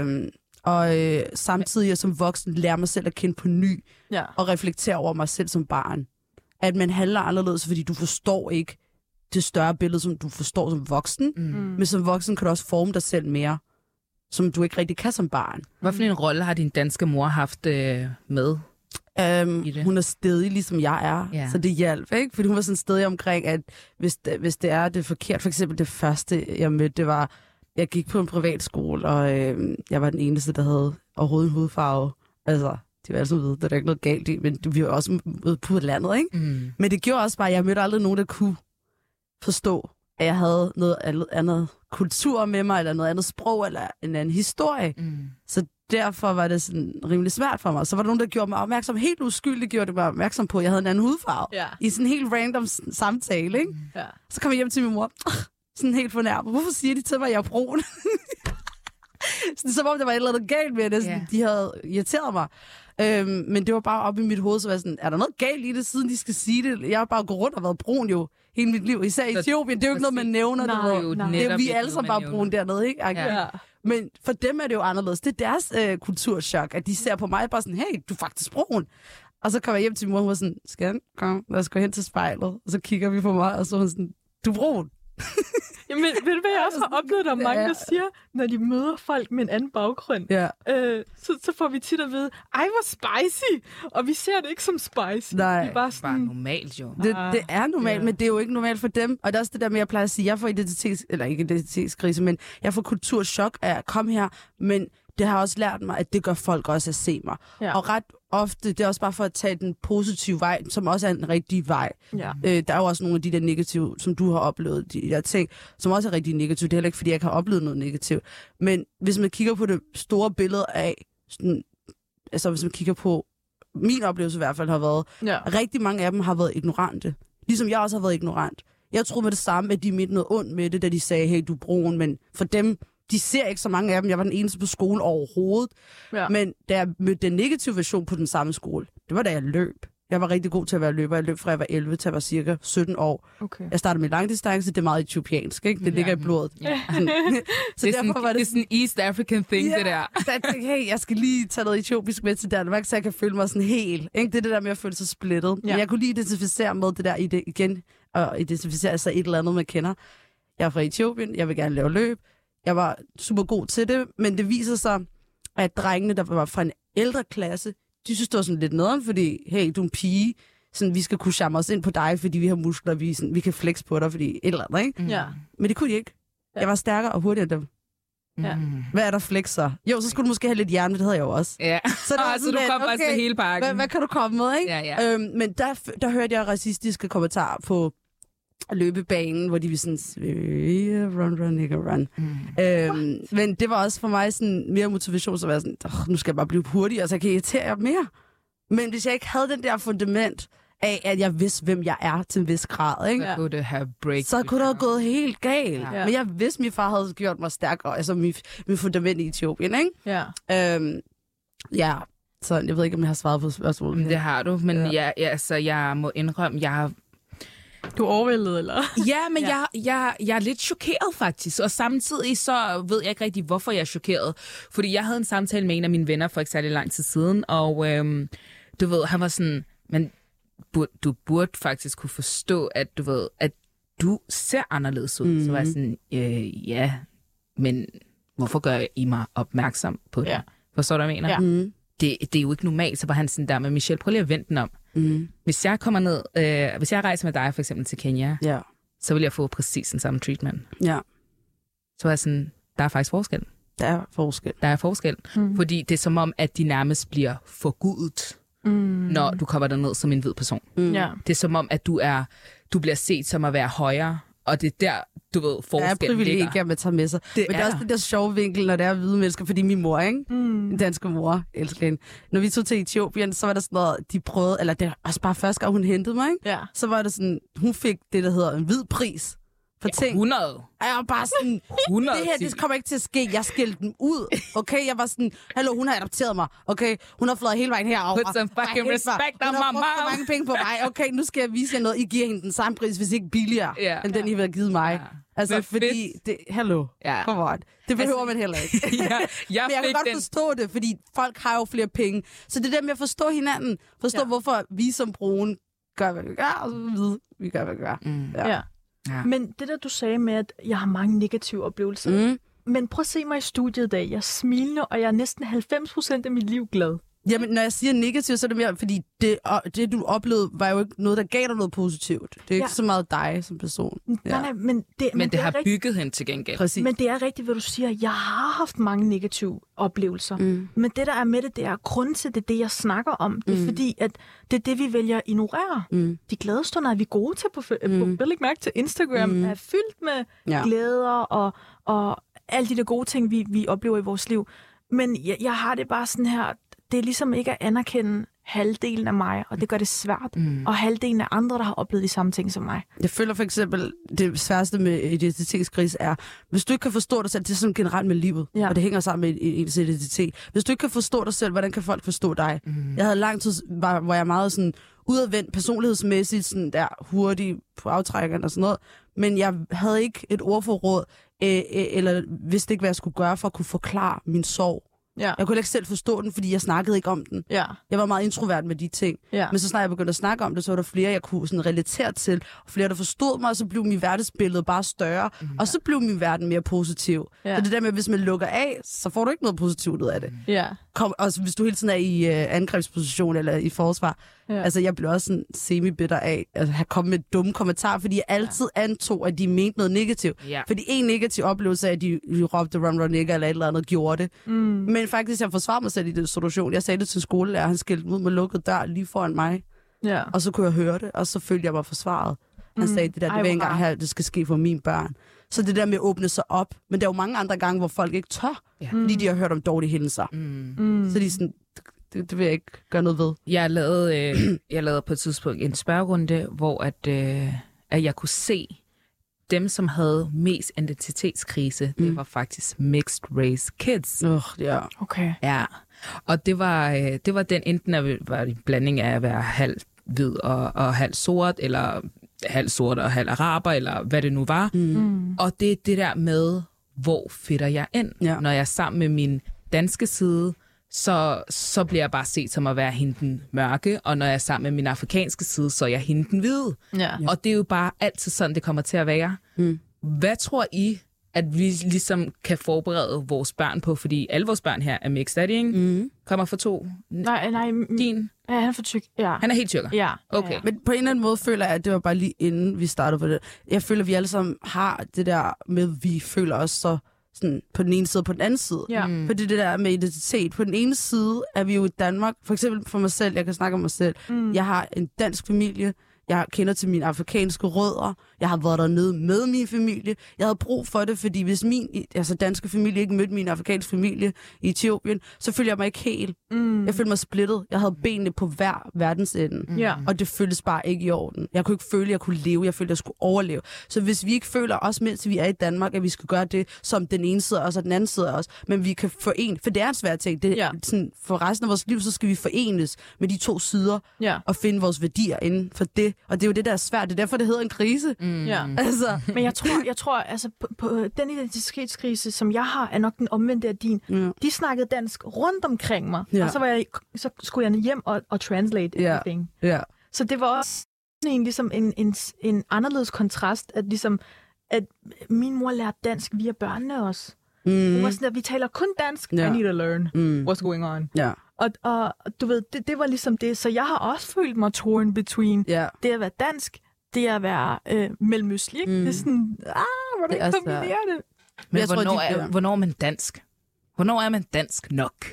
Speaker 2: Øhm, og øh, samtidig jeg som voksen lærer mig selv at kende på ny,
Speaker 3: Ja.
Speaker 2: og reflektere over mig selv som barn. At man handler anderledes, fordi du forstår ikke det større billede, som du forstår som voksen.
Speaker 1: Mm.
Speaker 2: Men som voksen kan du også forme dig selv mere, som du ikke rigtig kan som barn.
Speaker 1: Hvad for en rolle har din danske mor haft øh, med?
Speaker 2: Um, hun er stedig, ligesom jeg er,
Speaker 1: Ja.
Speaker 2: så det hjalp, ikke? Fordi hun var sådan stedig omkring, at hvis det, hvis det er det forkert, for eksempel det første, jeg mødte, det var, jeg gik på en privatskole, og øh, jeg var den eneste, der havde overhovedet en hudfarve. Altså, de var altså det er der ikke noget galt i, men vi var også ude på landet, ikke?
Speaker 1: Mm.
Speaker 2: Men det gjorde også bare, at jeg mødte aldrig nogen, der kunne forstå, at jeg havde noget andet- kultur med mig, eller noget andet sprog, eller en anden historie.
Speaker 1: Mm.
Speaker 2: Så derfor var det sådan rimelig svært for mig. Så var der nogen, der gjorde mig opmærksom, helt uskyldigt gjorde det mig opmærksom på, at jeg havde en anden hudfarve.
Speaker 3: Ja.
Speaker 2: I sådan en helt random samtale, ikke?
Speaker 3: Ja.
Speaker 2: Så kom jeg hjem til min mor, sådan helt fornærmet. Hvorfor siger de til mig, at jeg er brun? sådan, som om der var et eller andet galt med det. Sådan,
Speaker 1: Ja.
Speaker 2: De havde irriteret mig. Øhm, men det var bare op i mit hoved, så var jeg sådan, er der noget galt i det, siden de skal sige det? Jeg har bare gået rundt og været brun jo hele mit liv, især i Etiopien. Det er jo ikke noget, man nævner.
Speaker 3: Nej,
Speaker 2: ved.
Speaker 1: jo
Speaker 3: nej.
Speaker 2: Det er vi
Speaker 1: ikke
Speaker 2: alle sammen bare brune dernede, ikke?
Speaker 1: Ja.
Speaker 3: Ja.
Speaker 2: Men for dem er det jo anderledes. Det er deres øh, kulturschok, at de ser på mig bare sådan, hey, du er faktisk brun. Og så kommer jeg hjem til min mor, og hun var sådan, skat, kom, lad os gå hen til spejlet. Og så kigger vi på mig, og så er hun sådan, du er brun.
Speaker 3: Jamen, ved du, hvad jeg også har oplevet, der er mange, der siger, når de møder folk med en anden baggrund,
Speaker 2: Ja.
Speaker 3: øh, så, så får vi tit at vide, ej, hvor spicy! Og vi ser det ikke som spicy.
Speaker 2: Nej.
Speaker 3: Vi er bare
Speaker 1: Bare
Speaker 3: sådan,
Speaker 1: normalt jo.
Speaker 2: Det,
Speaker 3: Ah,
Speaker 2: det er normalt,
Speaker 3: ja.
Speaker 2: men det er jo ikke normalt for dem. Og det er også det der med, jeg plejer at sige, jeg får identitets... Eller ikke identitetskrise, men jeg får kulturschok af at komme her. Men det har også lært mig, at det gør folk også at se mig.
Speaker 3: Ja.
Speaker 2: Og ret ofte, det er også bare for at tage den positive vej, som også er en rigtig vej.
Speaker 3: ja.
Speaker 2: Øh, der er jo også nogle af de der negative, som du har oplevet, de der ting, som også er rigtig negative. Det er heller ikke, fordi jeg ikke har oplevet noget negativt. Men hvis man kigger på det store billede af, sådan, altså hvis man kigger på, min oplevelse i hvert fald har været,
Speaker 3: ja.
Speaker 2: rigtig mange af dem har været ignorante. Ligesom jeg også har været ignorant. Jeg troede med det samme, at de mente noget ondt med det, da de sagde, hey, du er brun, men for dem, de ser ikke så mange af dem. Jeg var den eneste på skole overhovedet.
Speaker 3: Ja.
Speaker 2: Men da jeg mødte den negative version på den samme skole, det var da jeg løb. Jeg var rigtig god til at være løber. Jeg løb fra jeg var 11 til jeg var cirka 17 år.
Speaker 3: Okay.
Speaker 2: Jeg startede med langdistance, det er meget etiopiansk, ikke? Det ligger i blodet.
Speaker 1: Ja.
Speaker 2: så
Speaker 1: Det er, sådan,
Speaker 2: derfor var
Speaker 1: det er sådan en East African thing, det der.
Speaker 2: så jeg tænkte, hey, jeg skal lige tage noget etiopisk med til Danmark, så jeg kan føle mig sådan helt. Ikke? Det er det der med at føle sig splittet. Ja.
Speaker 3: Ja.
Speaker 2: Men jeg kunne lige identificere med det der det igen, og identificere sig et eller andet, man kender. Jeg er fra Etiopien, jeg vil gerne lave løb. Jeg var super god til det, men det viser sig, at drengene, der var fra en ældre klasse, de synes, det var sådan lidt nederen, fordi, hey, du er en pige, sådan, vi skal kunne charme os ind på dig, fordi vi har muskler, vi, sådan, vi kan flex på dig, fordi et eller andet, ikke?
Speaker 1: Mm.
Speaker 3: Ja.
Speaker 2: Men det kunne de ikke.
Speaker 3: Ja.
Speaker 2: Jeg var stærkere og hurtigere end dem.
Speaker 3: Ja.
Speaker 1: Mm.
Speaker 2: Hvad er der flexer? Jo, så skulle du måske have lidt hjerne, det havde jeg jo også.
Speaker 1: Ja,
Speaker 2: Så, det var
Speaker 1: ah, så du
Speaker 2: lidt,
Speaker 1: kom faktisk med hele pakken.
Speaker 2: Hvad, hvad kan du komme med, ikke?
Speaker 1: Ja, ja.
Speaker 2: Øhm, men der, der hørte jeg racistiske kommentarer på løbebanen, hvor de ville sådan, "Svøge, run, run, nigga, run.
Speaker 1: Mm.
Speaker 2: Øhm, men det var også for mig sådan mere motivation, så var jeg sådan, "Åh, nu skal jeg bare blive hurtigere, så jeg kan irritere jer mere. Men hvis jeg ikke havde den der fundament af, at jeg vidste, hvem jeg er til en vis grad, ikke?
Speaker 1: Så kunne det have break.
Speaker 2: så kunne det have gået helt galt.
Speaker 1: Ja.
Speaker 2: Men jeg vidste, at min far havde gjort mig stærkere, altså min, min fundament i Etiopien, ikke?
Speaker 3: Ja.
Speaker 2: Øhm, ja, så jeg ved ikke, om jeg har svaret på spørgsmålet.
Speaker 1: Det har du, men
Speaker 2: Ja.
Speaker 1: jeg, altså, jeg må indrømme, jeg har
Speaker 3: Du er overvældet, eller?
Speaker 1: Ja, men
Speaker 3: Ja.
Speaker 1: Jeg, jeg, jeg er lidt chokeret faktisk, og samtidig så ved jeg ikke rigtig, hvorfor jeg er chokeret. Fordi jeg havde en samtale med en af mine venner for ikke særlig lang tid siden, og øhm, du ved, han var sådan, men burde, du burde faktisk kunne forstå, at du ved, at du ser anderledes ud. Mm. Så var jeg sådan, øh, ja, men hvorfor gør I mig opmærksom på det?
Speaker 3: Ja.
Speaker 1: Forstår du, hvad jeg mener?
Speaker 3: Ja.
Speaker 2: Mm,
Speaker 1: Det, det er jo ikke normalt, så var han sådan der, men Michelle, prøv lige at vente den om.
Speaker 2: mm,
Speaker 1: Hvis jeg kommer ned, øh, hvis jeg rejser med dig for eksempel til Kenya,
Speaker 2: ja,
Speaker 1: så vil jeg få præcis den samme treatment.
Speaker 2: ja,
Speaker 1: Så er jeg sådan, der er faktisk forskel.
Speaker 2: der er forskel.
Speaker 1: Der er forskel. Mm. Fordi det er som om, at de nærmest bliver forgudet,
Speaker 3: Mm.
Speaker 1: når du kommer derned som en hvid person.
Speaker 2: Mm.
Speaker 3: Ja.
Speaker 1: Det er som om, at du er du bliver set som at være højere, og det er der, du ved,
Speaker 2: Der er
Speaker 1: forskellen ligger.
Speaker 2: privilegier, man tager med sig.
Speaker 1: Det
Speaker 2: Men er
Speaker 1: er
Speaker 2: også den der sjove vinkel, når det er hvide mennesker, fordi min mor, ikke?
Speaker 3: Mm.
Speaker 2: Den danske mor, elsker hende. Når vi tog til Etiopien, så var der sådan noget, de prøvede, eller det var også bare første gang, hun hentede mig, ikke?
Speaker 3: Ja.
Speaker 2: Så var det sådan, hun fik det, der hedder en hvid pris for ting.
Speaker 1: 100.
Speaker 2: Og jeg var bare sådan,
Speaker 1: 100.
Speaker 2: det her, det kommer ikke til at ske. Jeg skældte den ud. Okay, jeg var sådan, hallo, hun har adopteret mig. Okay, hun har flået hele vejen herover.
Speaker 1: Put some fucking respect on
Speaker 2: Hun har
Speaker 1: my mom.
Speaker 2: mange penge på mig. Okay, nu skal jeg vise jer noget. I giver hende den samme pris, hvis ikke billigere,
Speaker 1: Ja.
Speaker 2: end den, I vil have givet mig.
Speaker 1: Ja.
Speaker 2: Altså,
Speaker 1: Men
Speaker 2: fordi, det, hallo,
Speaker 1: Ja.
Speaker 2: come on. Det behøver man heller ikke.
Speaker 1: ja, jeg
Speaker 2: Men jeg kan godt
Speaker 1: den.
Speaker 2: forstå det, fordi folk har jo flere penge. Så det er det med at forstå hinanden. Forstå,
Speaker 3: Ja.
Speaker 2: hvorfor vi som brune gør, hvad vi gør, og så vide, vi gør, hvad vi gør.
Speaker 1: Mm.
Speaker 2: Ja.
Speaker 3: ja.
Speaker 1: Ja.
Speaker 3: Men det der, du sagde med, at jeg har mange negative oplevelser.
Speaker 2: Mm.
Speaker 3: Men prøv at se mig i studiet i dag. Jeg er smilende, og jeg er næsten 90 procent af mit liv glad.
Speaker 2: Jamen, når jeg siger negativt, så er det mere, fordi det, og det, du oplevede, var jo ikke noget, der gav dig noget positivt. Det er ikke
Speaker 3: Ja.
Speaker 2: så meget dig som person.
Speaker 3: Ja. Nej, nej, men det,
Speaker 1: Men det
Speaker 3: er
Speaker 1: har
Speaker 3: rigtigt-
Speaker 1: bygget hende til gengæld.
Speaker 2: Præcis.
Speaker 3: Men det er rigtigt, hvad du siger. Jeg har haft mange negative oplevelser.
Speaker 2: Mm.
Speaker 3: Men det, der er med det, det er grund til det, det jeg snakker om. Det er
Speaker 2: Mm.
Speaker 3: fordi, at det er det, vi vælger at ignorere.
Speaker 2: Mm.
Speaker 3: De glade stunder er vi gode til på, mm. På læg mærke til Instagram,
Speaker 2: mm.
Speaker 3: er fyldt med
Speaker 2: Ja.
Speaker 3: glæder og, og alle de der gode ting, vi, vi oplever i vores liv. Men jeg, jeg har det bare sådan her, det er ligesom ikke at anerkende, halvdelen af mig, og det gør det svært. Mm. Og halvdelen af andre, der har oplevet de samme ting som mig.
Speaker 2: Jeg føler for eksempel, det sværeste med identitetskrise er, hvis du ikke kan forstå dig selv, det er sådan generelt med livet,
Speaker 3: Ja.
Speaker 2: og det hænger sammen med ens identitet. Hvis du ikke kan forstå dig selv, hvordan kan folk forstå dig? Mm. Jeg havde lang tid, var, hvor jeg meget sådan udadvendt personlighedsmæssigt, sådan der hurtig på aftrækkeren og sådan noget, men jeg havde ikke et ordforråd, øh, øh, eller vidste ikke, hvad jeg skulle gøre for at kunne forklare min sorg.
Speaker 3: Ja.
Speaker 2: Jeg kunne ikke selv forstå den, fordi jeg snakkede ikke om den.
Speaker 3: Ja.
Speaker 2: Jeg var meget introvert med de ting.
Speaker 3: Ja.
Speaker 2: Men så snart jeg begyndte at snakke om det, så var der flere, jeg kunne sådan relatere til. Og flere, der forstod mig, og så blev min verdensbillede bare større. Mm. Og så blev min verden mere positiv.
Speaker 3: Ja.
Speaker 2: Så det der med, at hvis man lukker af, så får du ikke noget positivt ud af det.
Speaker 3: Ja.
Speaker 2: Kom, også hvis du hele tiden er i øh, angrebsposition eller i forsvar.
Speaker 3: Ja.
Speaker 2: Ja. Altså, jeg blev også sådan semi-bitter af at have kommet med dumme kommentarer, fordi jeg altid antog, at de mente noget negativt.
Speaker 1: Ja.
Speaker 2: Fordi en negativ oplevelse af, at de, råbte run, run, nigger eller et eller andet, gjorde det.
Speaker 3: Mm.
Speaker 2: Men faktisk, jeg forsvarede mig selv i den situation. Jeg sagde det til skolelærer, han skældte mig ud med lukket dør lige foran mig.
Speaker 3: Ja.
Speaker 2: Og så kunne jeg høre det, og så følte jeg mig forsvaret. Han
Speaker 3: Mm.
Speaker 2: sagde, det der, det
Speaker 3: Ej,
Speaker 2: vil engang have, det skal ske for mine børn. Så det der med at åbne sig op. Men der er jo mange andre gange, hvor folk ikke tør,
Speaker 1: Ja.
Speaker 2: fordi de har hørt om dårlige hændelser.
Speaker 1: Mm.
Speaker 2: Så de er sådan, det, det vil jeg ikke gøre noget ved.
Speaker 1: Jeg lavede, øh, jeg lavede på et tidspunkt en spørgerunde, hvor at, øh, at jeg kunne se, dem, som havde mest identitetskrise, mm. det var faktisk mixed race kids.
Speaker 2: Uh, ja.
Speaker 3: Okay.
Speaker 1: Ja, og det var, øh, det var den enten at var en blanding af at være halv hvid og, og halv sort, eller halv sort og halv araber, eller hvad det nu var. Mm.
Speaker 3: Mm.
Speaker 1: Og det er det der med, hvor fitter jeg ind?
Speaker 2: Ja.
Speaker 1: Når jeg er sammen med min danske side, så, så bliver jeg bare set som at være hende mørke, og når jeg er sammen med min afrikanske side, så er jeg hende den hvide.
Speaker 3: Ja.
Speaker 1: Og det er jo bare altid sådan, det kommer til at være.
Speaker 2: Mm.
Speaker 1: Hvad tror I, at vi ligesom kan forberede vores børn på? Fordi alle vores børn her er mixed, er de, ikke?
Speaker 2: Mm.
Speaker 1: Kommer fra to.
Speaker 3: Nej, nej.
Speaker 1: Din,
Speaker 3: Ja, han er for tyk. Ja.
Speaker 1: han er helt tyrker.
Speaker 3: Ja.
Speaker 1: Okay.
Speaker 3: Ja.
Speaker 2: Men på en eller anden måde føler jeg, at det var bare lige inden vi startede på det. Jeg føler, at vi alle sammen har det der med, at vi føler os så sådan, på den ene side og på den anden side.
Speaker 3: Ja.
Speaker 1: Mm.
Speaker 2: Fordi det der med identitet. På den ene side er vi jo i Danmark. For eksempel for mig selv, jeg kan snakke om mig selv.
Speaker 3: Mm.
Speaker 2: Jeg har en dansk familie. Jeg kender til mine afrikanske rødder. Jeg har været dernede med min familie. Jeg havde brug for det, fordi hvis min altså danske familie ikke mødte min afrikanske familie i Etiopien, så følte jeg mig ikke helt.
Speaker 3: Mm.
Speaker 2: Jeg følte mig splittet. Jeg havde benene på hver verdensende.
Speaker 1: Mm.
Speaker 2: Og det føltes bare ikke i orden. Jeg kunne ikke føle, at jeg kunne leve. Jeg følte, at jeg skulle overleve. Så hvis vi ikke føler, også mens vi er i Danmark, at vi skal gøre det, som den ene side også og den anden side også, men vi kan forene, for det er en svær ting. Det,
Speaker 3: ja.
Speaker 2: sådan, for resten af vores liv, så skal vi forenes med de to sider
Speaker 3: Ja.
Speaker 2: og finde vores værdier inden for det. Og det er jo det, der er svært. Det er derfor, det hedder en krise.
Speaker 1: Mm.
Speaker 3: Ja.
Speaker 2: Altså,
Speaker 3: Men jeg tror, jeg tror altså, på, på den identitetskrise, som jeg har, er nok den omvendte af din.
Speaker 2: ja.
Speaker 3: De snakkede dansk rundt omkring mig,
Speaker 2: Ja.
Speaker 3: og så, var jeg, så skulle jeg hjem og, og translate
Speaker 2: Ja.
Speaker 3: everything.
Speaker 2: ja.
Speaker 3: Så det var også en, ligesom en, en, en anderledes kontrast, at, ligesom, at min mor lærte dansk via børnene også. Hun
Speaker 2: Mm.
Speaker 3: var sådan, at vi taler kun dansk.
Speaker 2: Ja.
Speaker 3: I need to learn
Speaker 2: Mm.
Speaker 3: what's going on.
Speaker 2: Ja.
Speaker 3: Og, og du ved, det, det var ligesom det. Så jeg har også følt mig torn between
Speaker 2: Ja.
Speaker 3: det at være dansk, det at være øh, mellemøstlig.
Speaker 2: Mm.
Speaker 3: Det er sådan, ah, hvordan
Speaker 2: Det er
Speaker 3: kombinerer det?
Speaker 1: Men
Speaker 2: Jeg tror,
Speaker 1: hvornår,
Speaker 2: de
Speaker 1: er, hvornår er man dansk? Hvornår er man dansk nok?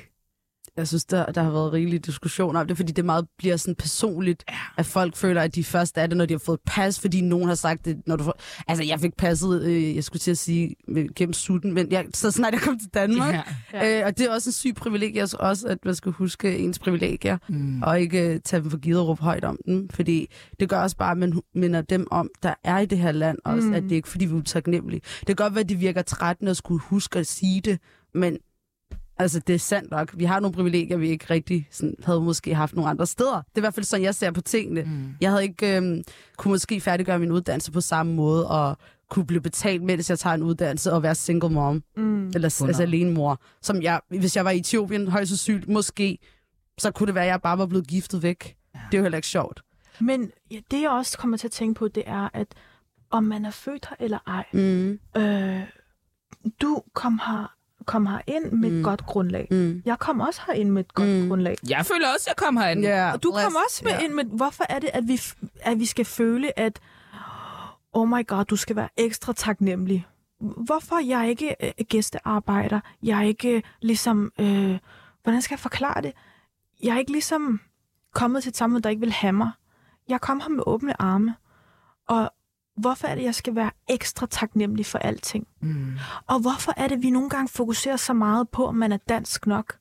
Speaker 2: Jeg synes, der, der har været rigelige diskussioner om det, fordi det meget bliver sådan personligt,
Speaker 1: Ja.
Speaker 2: at folk føler, at de først er det, når de har fået pas, fordi nogen har sagt det, når du får... Altså, jeg fik passet, øh, jeg skulle til at sige, med- gennem sutten, men jeg, så snart jeg kom til Danmark.
Speaker 1: Ja.
Speaker 3: Ja.
Speaker 2: Øh, og det er også en syg privilegie, også, at man skal huske ens privilegier,
Speaker 1: Mm.
Speaker 2: og ikke øh, tage dem for givet og råbe højt om dem, fordi det gør også bare, at man minder dem om, der er i det her land også,
Speaker 3: Mm.
Speaker 2: at det er ikke fordi, vi er utaknemmelige. Det kan godt være, at det virker trættende at skulle huske at sige det, men Altså, det er sandt nok. Vi har nogle privilegier, vi ikke rigtig sådan, havde måske haft nogle andre steder. Det er i hvert fald sådan, jeg ser på tingene.
Speaker 1: Mm.
Speaker 2: Jeg havde ikke øhm, kunne måske færdiggøre min uddannelse på samme måde, og kunne blive betalt, mens jeg tager en uddannelse, og være single mom,
Speaker 3: Mm.
Speaker 2: eller s-
Speaker 1: Under.
Speaker 2: altså alene mor. Som jeg, hvis jeg var i Etiopien, højst sandsynligt, måske, så kunne det være, at jeg bare var blevet giftet væk. Det er jo heller ikke sjovt.
Speaker 3: Men ja, det, jeg også kommer til at tænke på, det er, at om man er født her eller ej,
Speaker 2: Mm.
Speaker 3: øh, du kom her, kom her ind med et
Speaker 2: Mm.
Speaker 3: godt grundlag.
Speaker 2: Mm.
Speaker 3: Jeg kom også her ind med et godt
Speaker 2: Mm.
Speaker 3: grundlag.
Speaker 1: Jeg føler også, at jeg kom herind.
Speaker 2: Ja,
Speaker 3: Og du kom også med
Speaker 2: ja.
Speaker 3: ind med, hvorfor er det, at vi, at vi skal føle, at oh my god, du skal være ekstra taknemmelig. Hvorfor jeg er ikke øh, gæstearbejder? Jeg er ikke ligesom, øh, hvordan skal jeg forklare det? Jeg er ikke ligesom kommet til et samfund, der ikke vil have mig. Jeg kom her med åbne arme. Og hvorfor er det, jeg skal være ekstra taknemmelig for alting?
Speaker 1: Mm.
Speaker 3: Og hvorfor er det, vi nogle gange fokuserer så meget på, om man er dansk nok?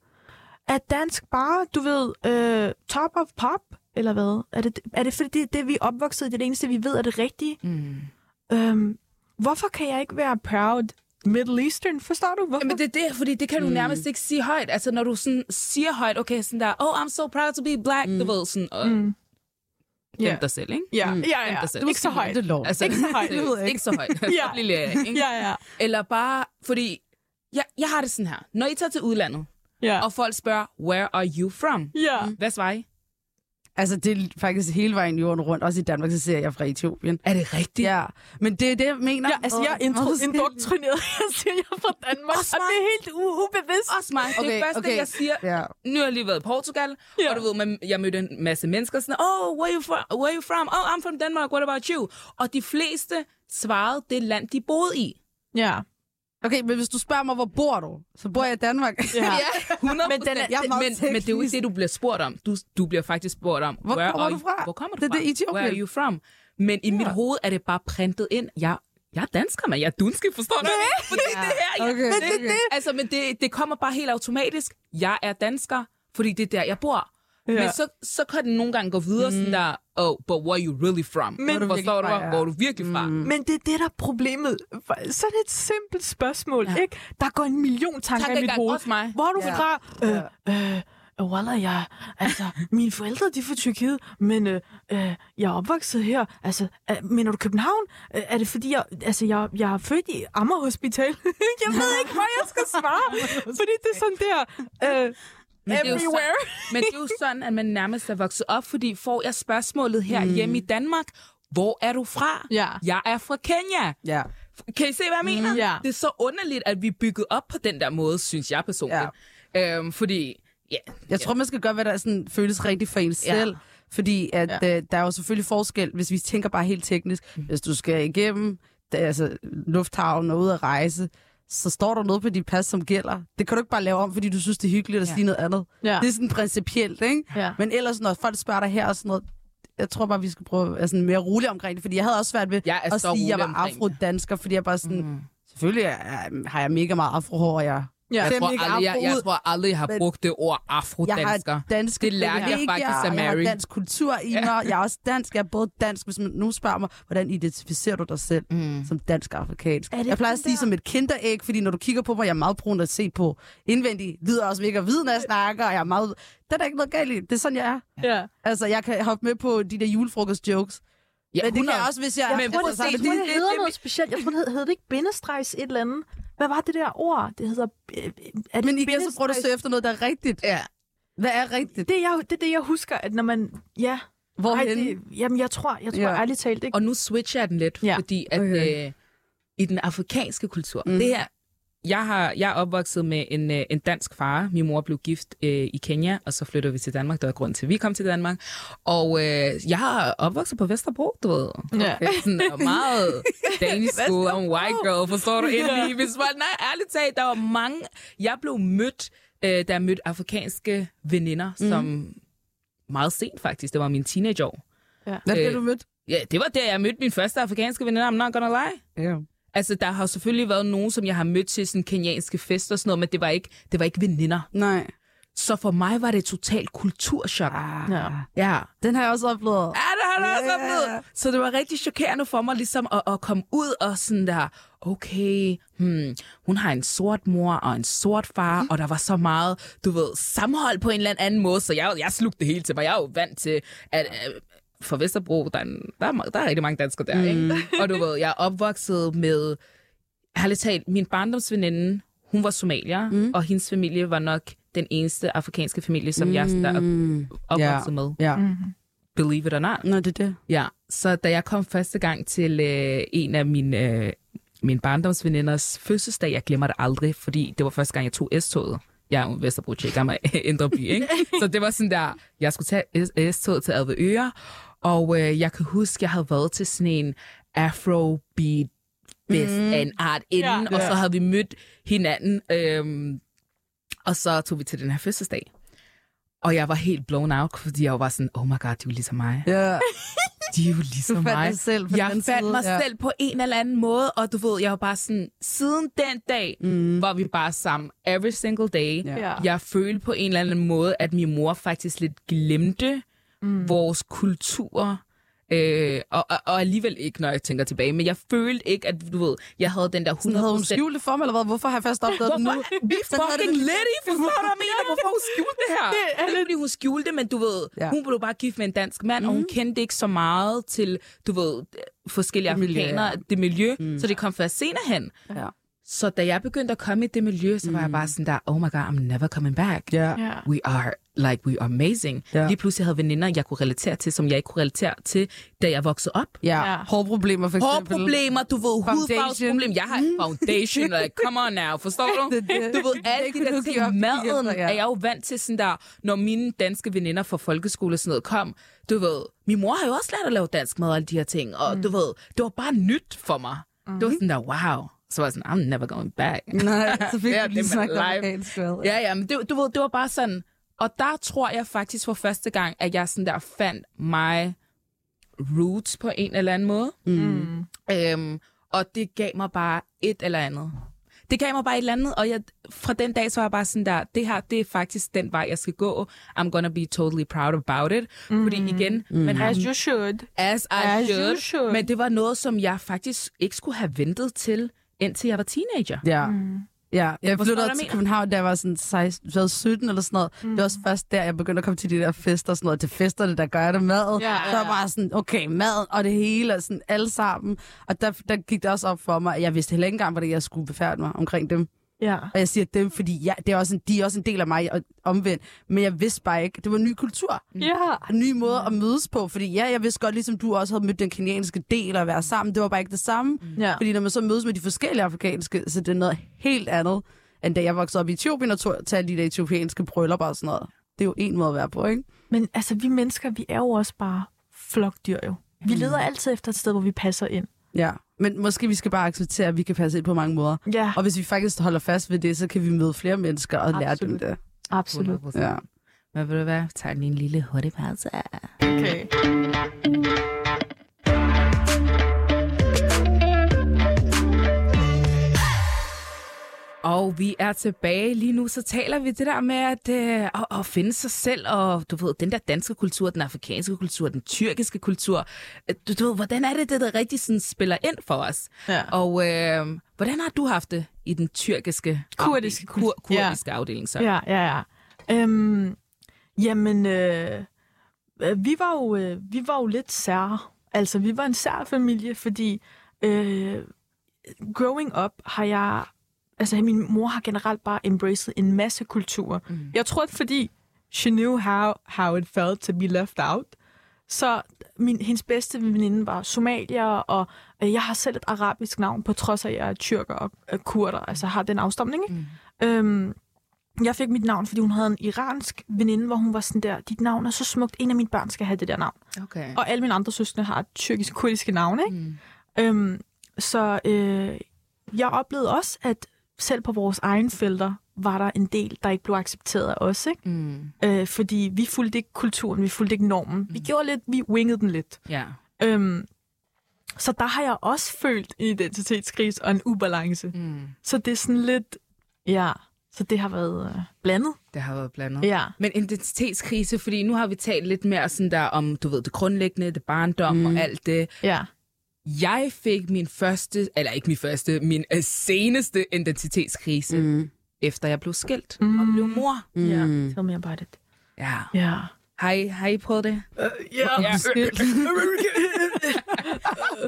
Speaker 3: er dansk bare, du ved, øh, top of pop, eller hvad? Er det, er det fordi, det, det vi er opvokset i, det er det eneste, vi ved er det rigtige?
Speaker 1: Mm.
Speaker 3: Øhm, hvorfor kan jeg ikke være proud Middle Eastern? Forstår du, hvorfor?
Speaker 1: Jamen det er det, fordi det kan du mm. nærmest ikke sige højt. Altså når du sådan siger højt, okay, sådan der, oh, I'm so proud to be black, mm. du ved, sådan, og
Speaker 3: Mm.
Speaker 1: Gem
Speaker 3: Ja.
Speaker 1: dig selv, ikke?
Speaker 3: Ja,
Speaker 2: Mm.
Speaker 3: ja, ja.
Speaker 1: dig selv.
Speaker 3: Ikke så højt.
Speaker 2: Det lov.
Speaker 1: Altså,
Speaker 3: Ikke så højt.
Speaker 1: seriøst, ikke så højt.
Speaker 3: Ja.
Speaker 1: Lille, ikke?
Speaker 3: Ja, ja.
Speaker 1: Eller bare, fordi, jeg, jeg har det sådan her. Når I tager til udlandet,
Speaker 3: Ja.
Speaker 1: og folk spørger, where are you from?
Speaker 3: ja.
Speaker 1: Hvad svarer I?
Speaker 2: Altså, det er faktisk hele vejen jorden rundt. Også i Danmark, så ser jeg fra Etiopien.
Speaker 1: Er det rigtigt?
Speaker 2: Ja, men det er det, jeg mener.
Speaker 3: Ja, altså, jeg er intro- indoktrineret. Jeg siger, jeg er fra Danmark,
Speaker 1: Også
Speaker 3: og det er helt u- ubevidst.
Speaker 1: Også mig. Det
Speaker 2: Okay,
Speaker 1: er første,
Speaker 2: okay.
Speaker 1: jeg siger.
Speaker 2: Ja.
Speaker 1: Nu har jeg lige været i Portugal,
Speaker 3: Ja.
Speaker 1: og du ved, man, jeg mødte en masse mennesker sådan, oh, where you from? Where you from? Oh, I'm from Denmark. What about you? Og de fleste svarede det land, de boede i.
Speaker 3: Ja.
Speaker 2: Okay, men hvis du spørger mig, hvor bor du? Så bor jeg i Danmark.
Speaker 3: Ja.
Speaker 1: 100
Speaker 3: Men den er-
Speaker 2: jeg er
Speaker 1: men, men det er jo ikke det, du bliver spurgt om. Du, du bliver faktisk spurgt om,
Speaker 2: Hvor
Speaker 1: where
Speaker 2: kommer
Speaker 1: are
Speaker 2: du
Speaker 1: you-
Speaker 2: fra?
Speaker 1: Hvor kommer du
Speaker 2: Det er
Speaker 1: fra?
Speaker 2: det, Etiopien.
Speaker 1: Where are you from? Men i mit hoved er det bare printet ind. Jeg, jeg er dansker, men jeg er dunske, forstår du? Fordi det er det her, jeg,
Speaker 2: Okay,
Speaker 1: det,
Speaker 2: okay.
Speaker 1: Altså, men det, det kommer bare helt automatisk. Jeg er dansker, fordi det er der, jeg bor.
Speaker 3: Ja.
Speaker 1: Men så, så kan den nogle gange gå videre sådan der, oh, but where are you really from?
Speaker 3: Men-
Speaker 2: Hvor du
Speaker 1: forstår du,
Speaker 2: ja.
Speaker 1: hvor er du virkelig fra? Mm.
Speaker 3: Men det er det, der er problemet. Sådan et simpelt spørgsmål, ja. ikke? Der går en million tanker
Speaker 1: Tak
Speaker 3: i mit hoved.
Speaker 1: også mig.
Speaker 3: Hvor er du
Speaker 2: Ja.
Speaker 3: fra? Øh, øh, Wallah, jeg, altså, mine forældre, de er fra Tyrkiet, men øh, øh, jeg er opvokset her. Altså, øh, mener du København? Øh, er det fordi, jeg, altså, jeg, jeg er født i Amager Hospital? jeg ved ikke, hvad jeg skal svare, fordi det er sådan der... Øh,
Speaker 1: Men det, er jo
Speaker 3: everywhere.
Speaker 1: sådan, men det er jo sådan, at man nærmest er vokset op, fordi får jeg spørgsmålet her mm. hjemme i Danmark, hvor er du fra?
Speaker 3: Ja.
Speaker 1: Jeg er fra Kenya.
Speaker 2: Ja.
Speaker 1: Kan I se, hvad jeg mener?
Speaker 3: Ja.
Speaker 1: Det er så underligt, at vi er bygget op på den der måde, synes jeg personligt. Ja. Øhm, fordi, ja,
Speaker 2: Jeg tror, man skal gøre, hvad der sådan, føles rigtigt for en
Speaker 1: Ja.
Speaker 2: selv. Fordi at,
Speaker 3: Ja.
Speaker 2: ja. øh, der er jo selvfølgelig forskel, hvis vi tænker bare helt teknisk. Hvis du skal igennem det, er altså, lufthavnen og ud at rejse, så står der noget på dit pas, som gælder. Det kan du ikke bare lave om, fordi du synes, det er hyggeligt at
Speaker 1: Ja.
Speaker 2: sige noget andet.
Speaker 3: Ja.
Speaker 2: Det er sådan principielt, ikke?
Speaker 3: Ja.
Speaker 2: Men ellers, når folk spørger dig her og sådan noget, jeg tror bare, vi skal prøve at være sådan mere rolig omkring det, fordi jeg havde også svært ved at sige, at jeg var afrodansker, fordi jeg bare sådan, mm. selvfølgelig er, har jeg mega meget afrohår, og jeg
Speaker 3: Ja.
Speaker 1: jeg, tror
Speaker 2: ikke
Speaker 1: aldrig, jeg, jeg tror aldrig, jeg har
Speaker 2: men-
Speaker 1: brugt det ord afrodansker.
Speaker 2: har danske
Speaker 1: Det lærte jeg faktisk af
Speaker 2: Jeg har
Speaker 1: Mary.
Speaker 2: dansk kultur i mig. Jeg er også dansk. Jeg er både dansk. Hvis man nu spørger mig, hvordan identificerer du dig selv
Speaker 1: Mm.
Speaker 2: som dansk-afrikansk? Jeg plejer at sige som et kinderæg, fordi når du kigger på mig, jeg er meget brun at se på indvendigt. Hvid er også virker hvid, når jeg snakker, og jeg er meget... Det er der ikke noget galt i. Det er sådan, jeg er.
Speaker 3: Ja.
Speaker 2: Altså, jeg kan hoppe med på de der julefrokost-jokes.
Speaker 1: Ja,
Speaker 2: Men det kan
Speaker 1: 100.
Speaker 2: jeg også, hvis jeg...
Speaker 1: Ja, men
Speaker 3: Jeg tror,
Speaker 1: præcis,
Speaker 3: det,
Speaker 1: det-
Speaker 3: det
Speaker 1: det-
Speaker 3: hedder
Speaker 1: det-
Speaker 3: noget specielt. Jeg tror, det hed, hed det ikke bindestregs et eller andet. Hvad var det der ord? Det hedder... øh, Er det
Speaker 2: Men igen, så prøver du at søge efter noget, der er rigtigt.
Speaker 1: Ja.
Speaker 2: Hvad er rigtigt?
Speaker 3: Det er, jeg, det er det, jeg husker, at når man... Ja,
Speaker 2: Hvorhen?
Speaker 3: Ej, det, jamen, jeg tror, jeg tror
Speaker 2: Ja.
Speaker 3: ærligt talt ikke.
Speaker 1: Og nu switcher jeg den lidt,
Speaker 3: Ja.
Speaker 1: fordi at
Speaker 2: Okay.
Speaker 1: øh, i den afrikanske kultur,
Speaker 2: mm.
Speaker 1: det her, jeg, har, jeg er opvokset med en, øh, en dansk far. Min mor blev gift øh, i Kenya, og så flyttede vi til Danmark. Det var grund til, at vi kom til Danmark. Og øh, jeg har opvokset på Vesterbro, du ved.
Speaker 3: Ja.
Speaker 1: Sådan og meget Danish school, I'm white girl, forstår du egentlig? Hvis man, nej, ærligt talt, der var mange... Jeg blev mødt, øh, jeg mødte afrikanske veninder, mm. som meget sent faktisk, det var min teenageår.
Speaker 3: Ja.
Speaker 2: Hvad det,
Speaker 1: Øh,
Speaker 2: du mødte?
Speaker 1: Ja, det var der, jeg mødte min første afrikanske veninder, I'm not gonna lie.
Speaker 2: Ja.
Speaker 1: Altså, der har selvfølgelig været nogen, som jeg har mødt til sådan kenyanske fester og sådan noget, men det var ikke, det var ikke veninder.
Speaker 2: Nej.
Speaker 1: Så for mig var det et totalt kulturschok.
Speaker 2: Ah.
Speaker 3: Ja.
Speaker 1: Ja.
Speaker 2: Den har jeg også oplevet.
Speaker 1: Ja, det har du også
Speaker 2: Ja.
Speaker 1: oplevet. Så det var rigtig chokerende for mig ligesom at, at komme ud og sådan der, okay, hmm, hun har en sort mor og en sort far, og der var så meget, du ved, sammenhold på en eller anden måde, så jeg, jeg slugte det hele til mig. Jeg er jo vant til, at for Vesterbro, der er, en- der, er, der er rigtig mange danskere der, ikke? Og du ved, jeg er opvokset med, ærligt talt, min barndomsveninde, hun var somalier, mm. og hendes familie var nok den eneste afrikanske familie, som mm. jeg der er
Speaker 2: Mm.
Speaker 1: opvokset med.
Speaker 2: Ja.
Speaker 3: Mm.
Speaker 1: Believe it or not.
Speaker 2: Nå, det er det.
Speaker 1: Ja, så da jeg kom første gang til øh, en af mine, øh, mine barndomsveninders fødselsdag, jeg glemmer det aldrig, fordi det var første gang, jeg tog S-toget. Jeg er jo Vesterbro tjek, jeg er Indre By, ikke? Så det var sådan der, jeg skulle tage S-toget til Avedøre, og øh, jeg kan huske, jeg havde været til sådan en afrobeat fest mm. af en art inden,
Speaker 3: Ja.
Speaker 1: og så havde vi mødt hinanden, øhm, og så tog vi til den her fødselsdag. Og jeg var helt blown out, fordi jeg var sådan, oh my god, de er jo ligesom mig.
Speaker 2: Ja.
Speaker 1: de er jo ligesom
Speaker 2: Du fandt
Speaker 1: mig.
Speaker 2: selv på
Speaker 1: jeg
Speaker 2: den
Speaker 1: fandt
Speaker 2: side,
Speaker 1: mig
Speaker 2: ja.
Speaker 1: selv på en eller anden måde, og du ved, jeg var bare sådan, siden den dag, mm. var vi bare sammen every single day.
Speaker 2: Ja.
Speaker 3: Ja.
Speaker 1: Jeg følte på en eller anden måde, at min mor faktisk lidt glemte mm. vores kultur. Øh, og, og, og alligevel ikke, når jeg tænker tilbage. Men jeg følte ikke, at du ved, jeg havde den der 100%...
Speaker 2: Sådan havde hun skjult det for mig, eller hvad? Hvorfor har jeg først opdaget det nu?
Speaker 1: Hvorfor? Vi fucking litty, forstår du, mener? Hvorfor hun skjulte det her?
Speaker 3: Det er
Speaker 1: fordi hun skjulte men du ved,
Speaker 2: Ja.
Speaker 1: hun blev bare gift med en dansk mand, mm. og hun kendte ikke så meget til, du ved, forskellige
Speaker 2: Det miljø,
Speaker 1: afrikanere,
Speaker 2: ja.
Speaker 1: det miljø, mm. så det kom først senere hen.
Speaker 2: Ja.
Speaker 1: Så da jeg begyndte at komme i det miljø, så var jeg bare sådan der, oh my god, I'm never coming back.
Speaker 2: Ja.
Speaker 3: Ja.
Speaker 1: We are, like, we are amazing.
Speaker 2: Ja.
Speaker 1: Lige pludselig havde veninder, jeg kunne relatere til, som jeg ikke kunne relatere til, da jeg voksede op.
Speaker 2: Ja.
Speaker 3: Ja.
Speaker 2: Hårproblemer for eksempel.
Speaker 1: Hårproblemer, du ved,
Speaker 2: Foundation.
Speaker 1: hudfarvesproblemer. Jeg har foundation, like, come on now, forstår du? Du ved,
Speaker 2: er
Speaker 1: alle de der ting, maden er jeg jo vant til sådan der, når mine danske veninder fra folkeskole og sådan noget kom, du ved, min mor har jo også lært at lave dansk mad og alle de her ting, og mm. du ved, det var bare nyt for mig. Mm. Det var sådan der, wow. Så var jeg sådan, I'm never going back.
Speaker 2: Nej, så fik du lige
Speaker 1: det er
Speaker 2: snakket vel?
Speaker 1: Ja, ja, men det, du ved, det var bare sådan... Og der tror jeg faktisk for første gang, at jeg sådan der fandt mig roots på en eller anden måde.
Speaker 3: Mm.
Speaker 1: Øhm, og det gav mig bare et eller andet. Det gav mig bare et eller andet, og jeg, fra den dag så var jeg bare sådan der, det her, det er faktisk den vej, jeg skal gå. I'm gonna be totally proud about it. Mm. Fordi igen, mm. men
Speaker 3: As you should.
Speaker 1: as I
Speaker 3: As you
Speaker 1: should,
Speaker 3: should.
Speaker 1: men det var noget, som jeg faktisk ikke skulle have ventet til, indtil jeg var teenager.
Speaker 2: Ja.
Speaker 3: Mm.
Speaker 2: Ja, jeg
Speaker 1: hvad
Speaker 2: flyttede til? København, da jeg var sådan 16, så jeg var 17 eller sådan noget. Mm. Det var også først der, jeg begyndte at komme til de der fester og sådan noget. Til festerne, der gør jeg det mad.
Speaker 3: Ja, ja,
Speaker 2: Så var bare sådan, okay, mad og det hele, og sådan alle sammen. Og der, der gik det også op for mig, at jeg vidste heller ikke engang, hvordan jeg skulle befærde mig omkring dem.
Speaker 3: Ja.
Speaker 2: Og jeg siger dem, fordi jeg, det er også en, de er også en del af mig og omvendt. Men jeg vidste bare ikke, det var en ny kultur.
Speaker 3: Ja.
Speaker 2: En ny måde at mødes på. Fordi ja, jeg vidste godt, ligesom du også havde mødt den kenyanske del og være sammen. Det var bare ikke det samme.
Speaker 3: Ja.
Speaker 2: Fordi når man så mødes med de forskellige afrikanske, så det er noget helt andet, end da jeg voksede op i Etiopien og tog til de der etiopianske bryllupper og sådan noget. Det er jo en måde at være på, ikke?
Speaker 3: Men altså, vi mennesker, vi er jo også bare flokdyr jo. Vi leder altid efter et sted, hvor vi passer ind.
Speaker 2: Ja. Men måske vi skal bare acceptere, at vi kan passe ind på mange måder.
Speaker 3: Ja,
Speaker 2: Og hvis vi faktisk holder fast ved det, så kan vi møde flere mennesker og lære dem
Speaker 3: Absolut.
Speaker 2: det.
Speaker 3: absolut.
Speaker 1: 100%.
Speaker 2: Ja.
Speaker 1: Men ved du hvad? Tag lige en lille hurtig pause.
Speaker 3: Okay.
Speaker 1: Og vi er tilbage lige nu, så taler vi det der med at, øh, at, at finde sig selv, og du ved, den der danske kultur, den afrikanske kultur, den tyrkiske kultur. Øh, Du, du ved, hvordan er det, det der rigtig sådan spiller ind for os?
Speaker 3: Ja.
Speaker 1: Og øh, hvordan har du haft det i den tyrkiske
Speaker 3: Kurdiske
Speaker 1: afdeling, kur,
Speaker 3: kultur. Ja.
Speaker 1: kurdiske afdeling? Så?
Speaker 3: Ja, ja, ja. Øhm, jamen, øh, vi, var jo, øh, vi var jo lidt sær. Altså, vi var en sær familie, fordi øh, growing up har jeg... Altså, min mor har generelt bare embraced en masse kulturer. Mm. Jeg tror, at fordi she knew how, how it felt to be left out, så min, hendes bedste veninde var somalier, og øh, jeg har selv et arabisk navn, på trods af, at jeg er tyrker og øh, kurder, altså har den afstamning. Ikke? Mm. Øhm, jeg fik mit navn, fordi hun havde en iransk veninde, hvor hun var sådan der, dit navn er så smukt, en af mine børn skal have det der navn.
Speaker 1: Okay.
Speaker 3: Og alle mine andre søskende har tyrkisk-kurdiske navne, ikke?
Speaker 1: Mm.
Speaker 3: Øhm, så øh, jeg oplevede også, at selv på vores egen felter var der en del, der ikke blev accepteret af os, ikke?
Speaker 1: Mm.
Speaker 3: Øh, fordi vi fulgte ikke kulturen, vi fulgte ikke normen. Mm. Vi gjorde lidt, vi wingede den lidt.
Speaker 1: Ja.
Speaker 3: Øhm, så der har jeg også følt en identitetskrise og en ubalance.
Speaker 1: Mm.
Speaker 3: Så det er sådan lidt, ja, så det har været øh, blandet.
Speaker 1: Det har været blandet.
Speaker 3: Ja.
Speaker 1: Men identitetskrise, fordi nu har vi talt lidt mere sådan der om, du ved, det grundlæggende, det barndom mm. og alt det.
Speaker 3: Ja.
Speaker 1: Jeg fik min første, eller ikke min første, min øh, seneste identitetskrise, mm. Efter jeg blev skilt
Speaker 3: Mm.
Speaker 1: og blev mor.
Speaker 2: Mm.
Speaker 3: Ja. Tell me about it.
Speaker 1: Ja.
Speaker 3: Ja.
Speaker 1: Har I, har I prøvet det?
Speaker 3: Ja.
Speaker 1: Ja.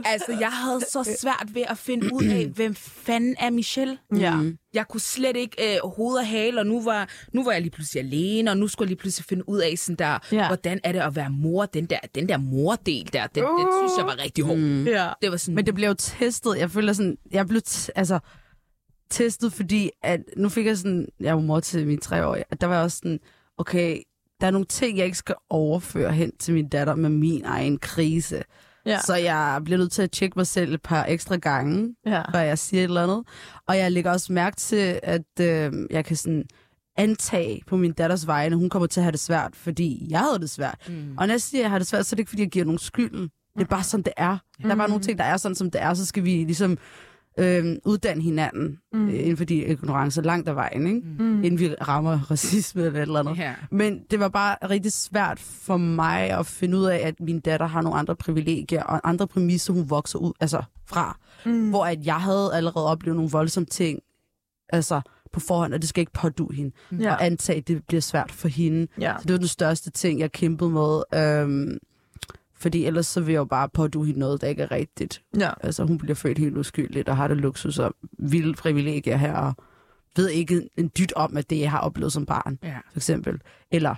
Speaker 1: altså, jeg havde så svært ved at finde ud af, hvem fanden er Michelle?
Speaker 3: Ja.
Speaker 2: Mm.
Speaker 1: Jeg kunne slet ikke øh, hoved og hale, og nu var, nu var jeg lige pludselig alene, og nu skulle jeg lige pludselig finde ud af, sådan der,
Speaker 3: Ja.
Speaker 1: hvordan er det at være mor? Den der, den der mordel der, den, den synes jeg var rigtig hård. Mm.
Speaker 3: Ja.
Speaker 1: Det var sådan,
Speaker 2: Men det blev jo testet. Jeg føler sådan, jeg blev t- altså, testet, fordi at, nu fik jeg sådan, jeg var mor til min treårige, og der var jeg også sådan, okay, der er nogle ting, jeg ikke skal overføre hen til min datter med min egen krise.
Speaker 3: Ja.
Speaker 2: Så jeg bliver nødt til at tjekke mig selv et par ekstra gange,
Speaker 3: Ja.
Speaker 2: før jeg siger et eller andet. Og jeg lægger også mærke til, at øh, jeg kan sådan antage på min datters vegne, hun kommer til at have det svært, fordi jeg havde det svært.
Speaker 1: Mm.
Speaker 2: Og når jeg siger, at jeg har det svært, så er det ikke, fordi jeg giver nogen skylden. Det er bare sådan, det er. Der er bare nogle ting, der er sådan, som det er, så skal vi ligesom øh, uddanne hinanden mm. øh, inden for de ignorancer langt af vejen, ikke? Mm. inden vi rammer racisme eller et eller andet.
Speaker 1: Ja.
Speaker 2: Men det var bare rigtig svært for mig at finde ud af, at min datter har nogle andre privilegier og andre præmisser, hun vokser ud altså fra. Mm. Hvor at jeg havde allerede oplevet nogle voldsomme ting altså på forhånd, og det skal ikke pådue hende.
Speaker 3: Ja.
Speaker 2: Og antage, at det bliver svært for hende.
Speaker 3: Ja.
Speaker 2: Så det var den største ting, jeg kæmpede med. Øhm, fordi ellers så vil jeg jo bare pådue hende noget, der ikke er rigtigt.
Speaker 3: Ja.
Speaker 2: Altså hun bliver født helt uskyldigt og har det luksus og vilde privilegier her, og ved ikke en dyt om, at det jeg har oplevet som barn,
Speaker 1: Ja.
Speaker 2: for eksempel. Eller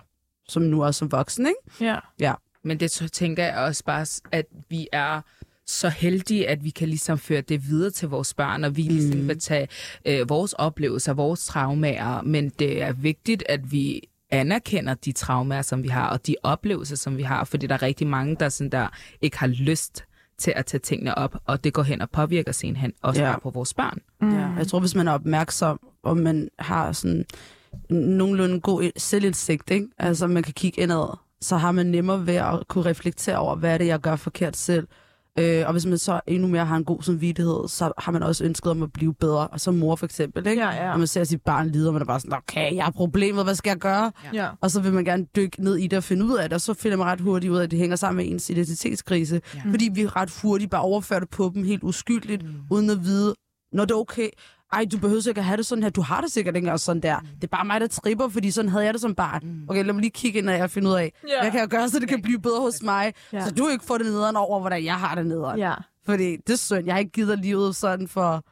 Speaker 2: som nu også som voksen, ikke?
Speaker 3: Ja.
Speaker 2: Ja.
Speaker 1: Men det så tænker jeg også bare, at vi er så heldige, at vi kan ligesom føre det videre til vores børn, og vi ligesom vil tage øh, vores oplevelser, vores traumer, men det er vigtigt, at vi anerkender de traumer, som vi har, og de oplevelser, som vi har, fordi der er rigtig mange, der, sådan der ikke har lyst til at tage tingene op, og det går hen og påvirker senhen også
Speaker 2: Ja.
Speaker 1: ja. bare på vores børn.
Speaker 3: Mm.
Speaker 2: Ja, jeg tror, hvis man er opmærksom, og man har sådan nogenlunde god selvindsigt, ikke? altså man kan kigge indad, så har man nemmere ved at kunne reflektere over, hvad er det, jeg gør forkert selv. Øh, og hvis man så endnu mere har en god samvittighed, så har man også ønsket om at blive bedre. Og som mor for eksempel, ikke?
Speaker 3: Ja, ja.
Speaker 2: Når man ser sit barn lide, og man er bare sådan, okay, jeg har problemet, hvad skal jeg gøre?
Speaker 3: Ja.
Speaker 2: Og så vil man gerne dykke ned i det og finde ud af det, og så finder man ret hurtigt ud af, at det hænger sammen med ens identitetskrise. Ja. Fordi vi ret hurtigt bare overfører det på dem helt uskyldigt, mm. uden at vide, når det er okay. Ej, du behøver sikkert have det sådan her. Du har det sikkert ikke engang sådan der. Det er bare mig, der tripper, fordi sådan havde jeg det som barn. Okay, lad mig lige kigge ind og finde ud af,
Speaker 3: Ja.
Speaker 2: hvad kan jeg gøre, så det kan blive bedre hos mig.
Speaker 3: Ja.
Speaker 2: Så du ikke får det nederen over, hvordan jeg har det nederen.
Speaker 3: Ja.
Speaker 2: Fordi det er synd. Jeg har ikke givet livet sådan for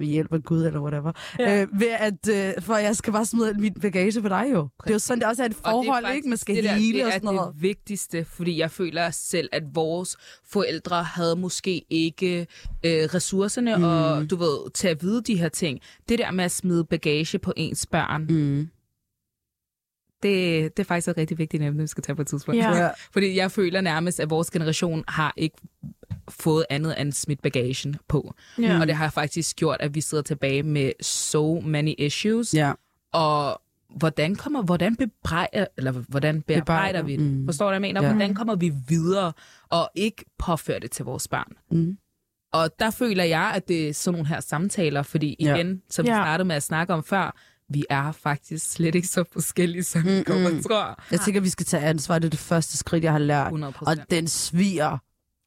Speaker 2: ved hjælp af Gud eller whatever.
Speaker 3: Ja.
Speaker 2: Øh, ved at, øh, for jeg skal bare smide min bagage på dig jo. Det er jo sådan, det også er et
Speaker 1: det er
Speaker 2: forhold,
Speaker 1: faktisk
Speaker 2: ikke? Man skal
Speaker 1: det der,
Speaker 2: hele
Speaker 1: det
Speaker 2: og
Speaker 1: er
Speaker 2: sådan noget.
Speaker 1: det vigtigste, fordi jeg føler selv, at vores forældre havde måske ikke øh, ressourcerne mm. og du ved, til at vide de her ting. Det der med at smide bagage på ens børn,
Speaker 2: Mm.
Speaker 1: Det, det er faktisk et rigtig vigtigt emne, vi skal tage på et tidspunkt.
Speaker 3: Ja.
Speaker 2: Ja.
Speaker 1: Fordi jeg føler nærmest, at vores generation har ikke fået andet end smidt bagagen på.
Speaker 3: Ja.
Speaker 1: Og det har faktisk gjort, at vi sidder tilbage med so many issues.
Speaker 2: ja.
Speaker 1: Og hvordan kommer, hvordan bebrejder, eller hvordan bearbejder vi det?
Speaker 2: mm.
Speaker 1: Forstår du, hvad jeg mener?
Speaker 2: Ja.
Speaker 1: Hvordan kommer vi videre og ikke påfører det til vores børn?
Speaker 2: Mm.
Speaker 1: Og der føler jeg, at det er sådan nogle her samtaler, fordi
Speaker 2: Ja.
Speaker 1: igen, som vi
Speaker 3: Ja.
Speaker 1: startede med at snakke om før, vi er faktisk slet ikke så forskellige, som vi og tror.
Speaker 2: Jeg tænker, vi skal tage ansvar. Det er det første skridt, jeg har lært.
Speaker 1: 100
Speaker 2: Og
Speaker 1: procent.
Speaker 2: den sviger.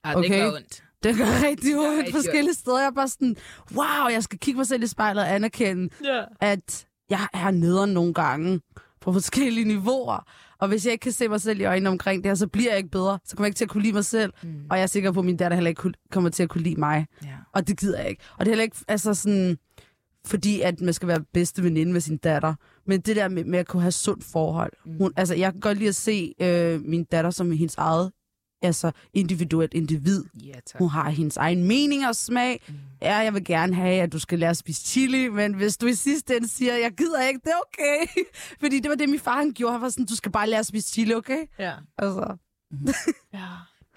Speaker 1: Ja,
Speaker 2: okay.
Speaker 1: det gør ondt.
Speaker 2: Det gør rigtig ondt forskellige steder. Jeg er bare sådan, wow, jeg skal kigge mig selv i spejlet og anerkende,
Speaker 3: Ja.
Speaker 2: at jeg er nederen nogle gange på forskellige niveauer. Og hvis jeg ikke kan se mig selv i øjnene omkring det her, så bliver jeg ikke bedre. Så kommer jeg ikke til at kunne lide mig selv. Mm. Og jeg er sikker på, at min datter heller ikke kommer til at kunne lide mig.
Speaker 1: Ja.
Speaker 2: Og det gider jeg ikke. Og det er heller ikke altså sådan, fordi at man skal være bedste veninde med sin datter. Men det der med, med at kunne have sundt forhold. Mm. Hun, altså, jeg kan godt lide at se øh, min datter som hendes eget altså individuelt individ.
Speaker 1: Ja, tak.
Speaker 2: Hun har hendes egen mening og smag. Mm. Ja, jeg vil gerne have, at du skal lære at spise chili, men hvis du i sidste ende siger, jeg gider ikke, det er okay. Fordi det var det, min far han gjorde. Han var sådan, du skal bare lære at spise chili, okay?
Speaker 3: Ja.
Speaker 2: Altså,
Speaker 3: Ja.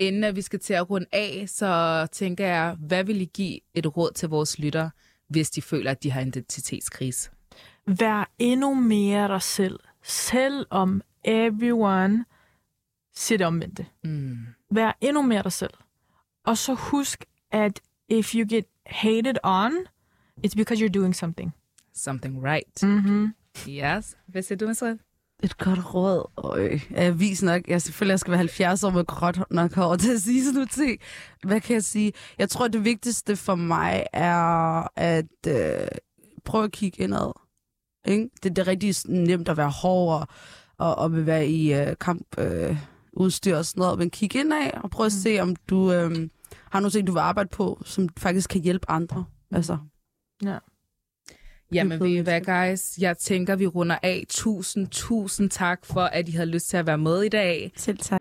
Speaker 1: Inden at vi skal til at runde af, så tænker jeg, hvad vil I give et råd til vores lytter, hvis de føler, at de har identitetskrise?
Speaker 3: Vær endnu mere dig selv. Selvom everyone siger det omvendte.
Speaker 1: Mm.
Speaker 3: Vær endnu mere dig selv. Og så husk, at if you get hated on, it's because you're doing something.
Speaker 1: Something right.
Speaker 3: Mm-hmm.
Speaker 1: Yes. Hvad siger du, Masud?
Speaker 2: Et godt råd. Øj, jeg er vis nok. Jeg selvfølgelig jeg skal være 70 år med gråt nok hår til at sige sådan noget ting. Hvad kan jeg sige? Jeg tror, det vigtigste for mig er at øh, prøve at kigge indad. Ikke? Det, det er rigtig nemt at være hård og, og, og vil være i øh, kamp øh, og sådan noget. Men kig indad og prøv at
Speaker 3: Mm.
Speaker 2: se, om du øh, har nogle ting, du vil arbejde på, som faktisk kan hjælpe andre. Altså,
Speaker 3: Ja.
Speaker 1: Jamen, ved I hvad, guys? Jeg tænker, vi runder af. Tusind, tusind tak for, at I havde lyst til at være med i dag.
Speaker 2: selv tak.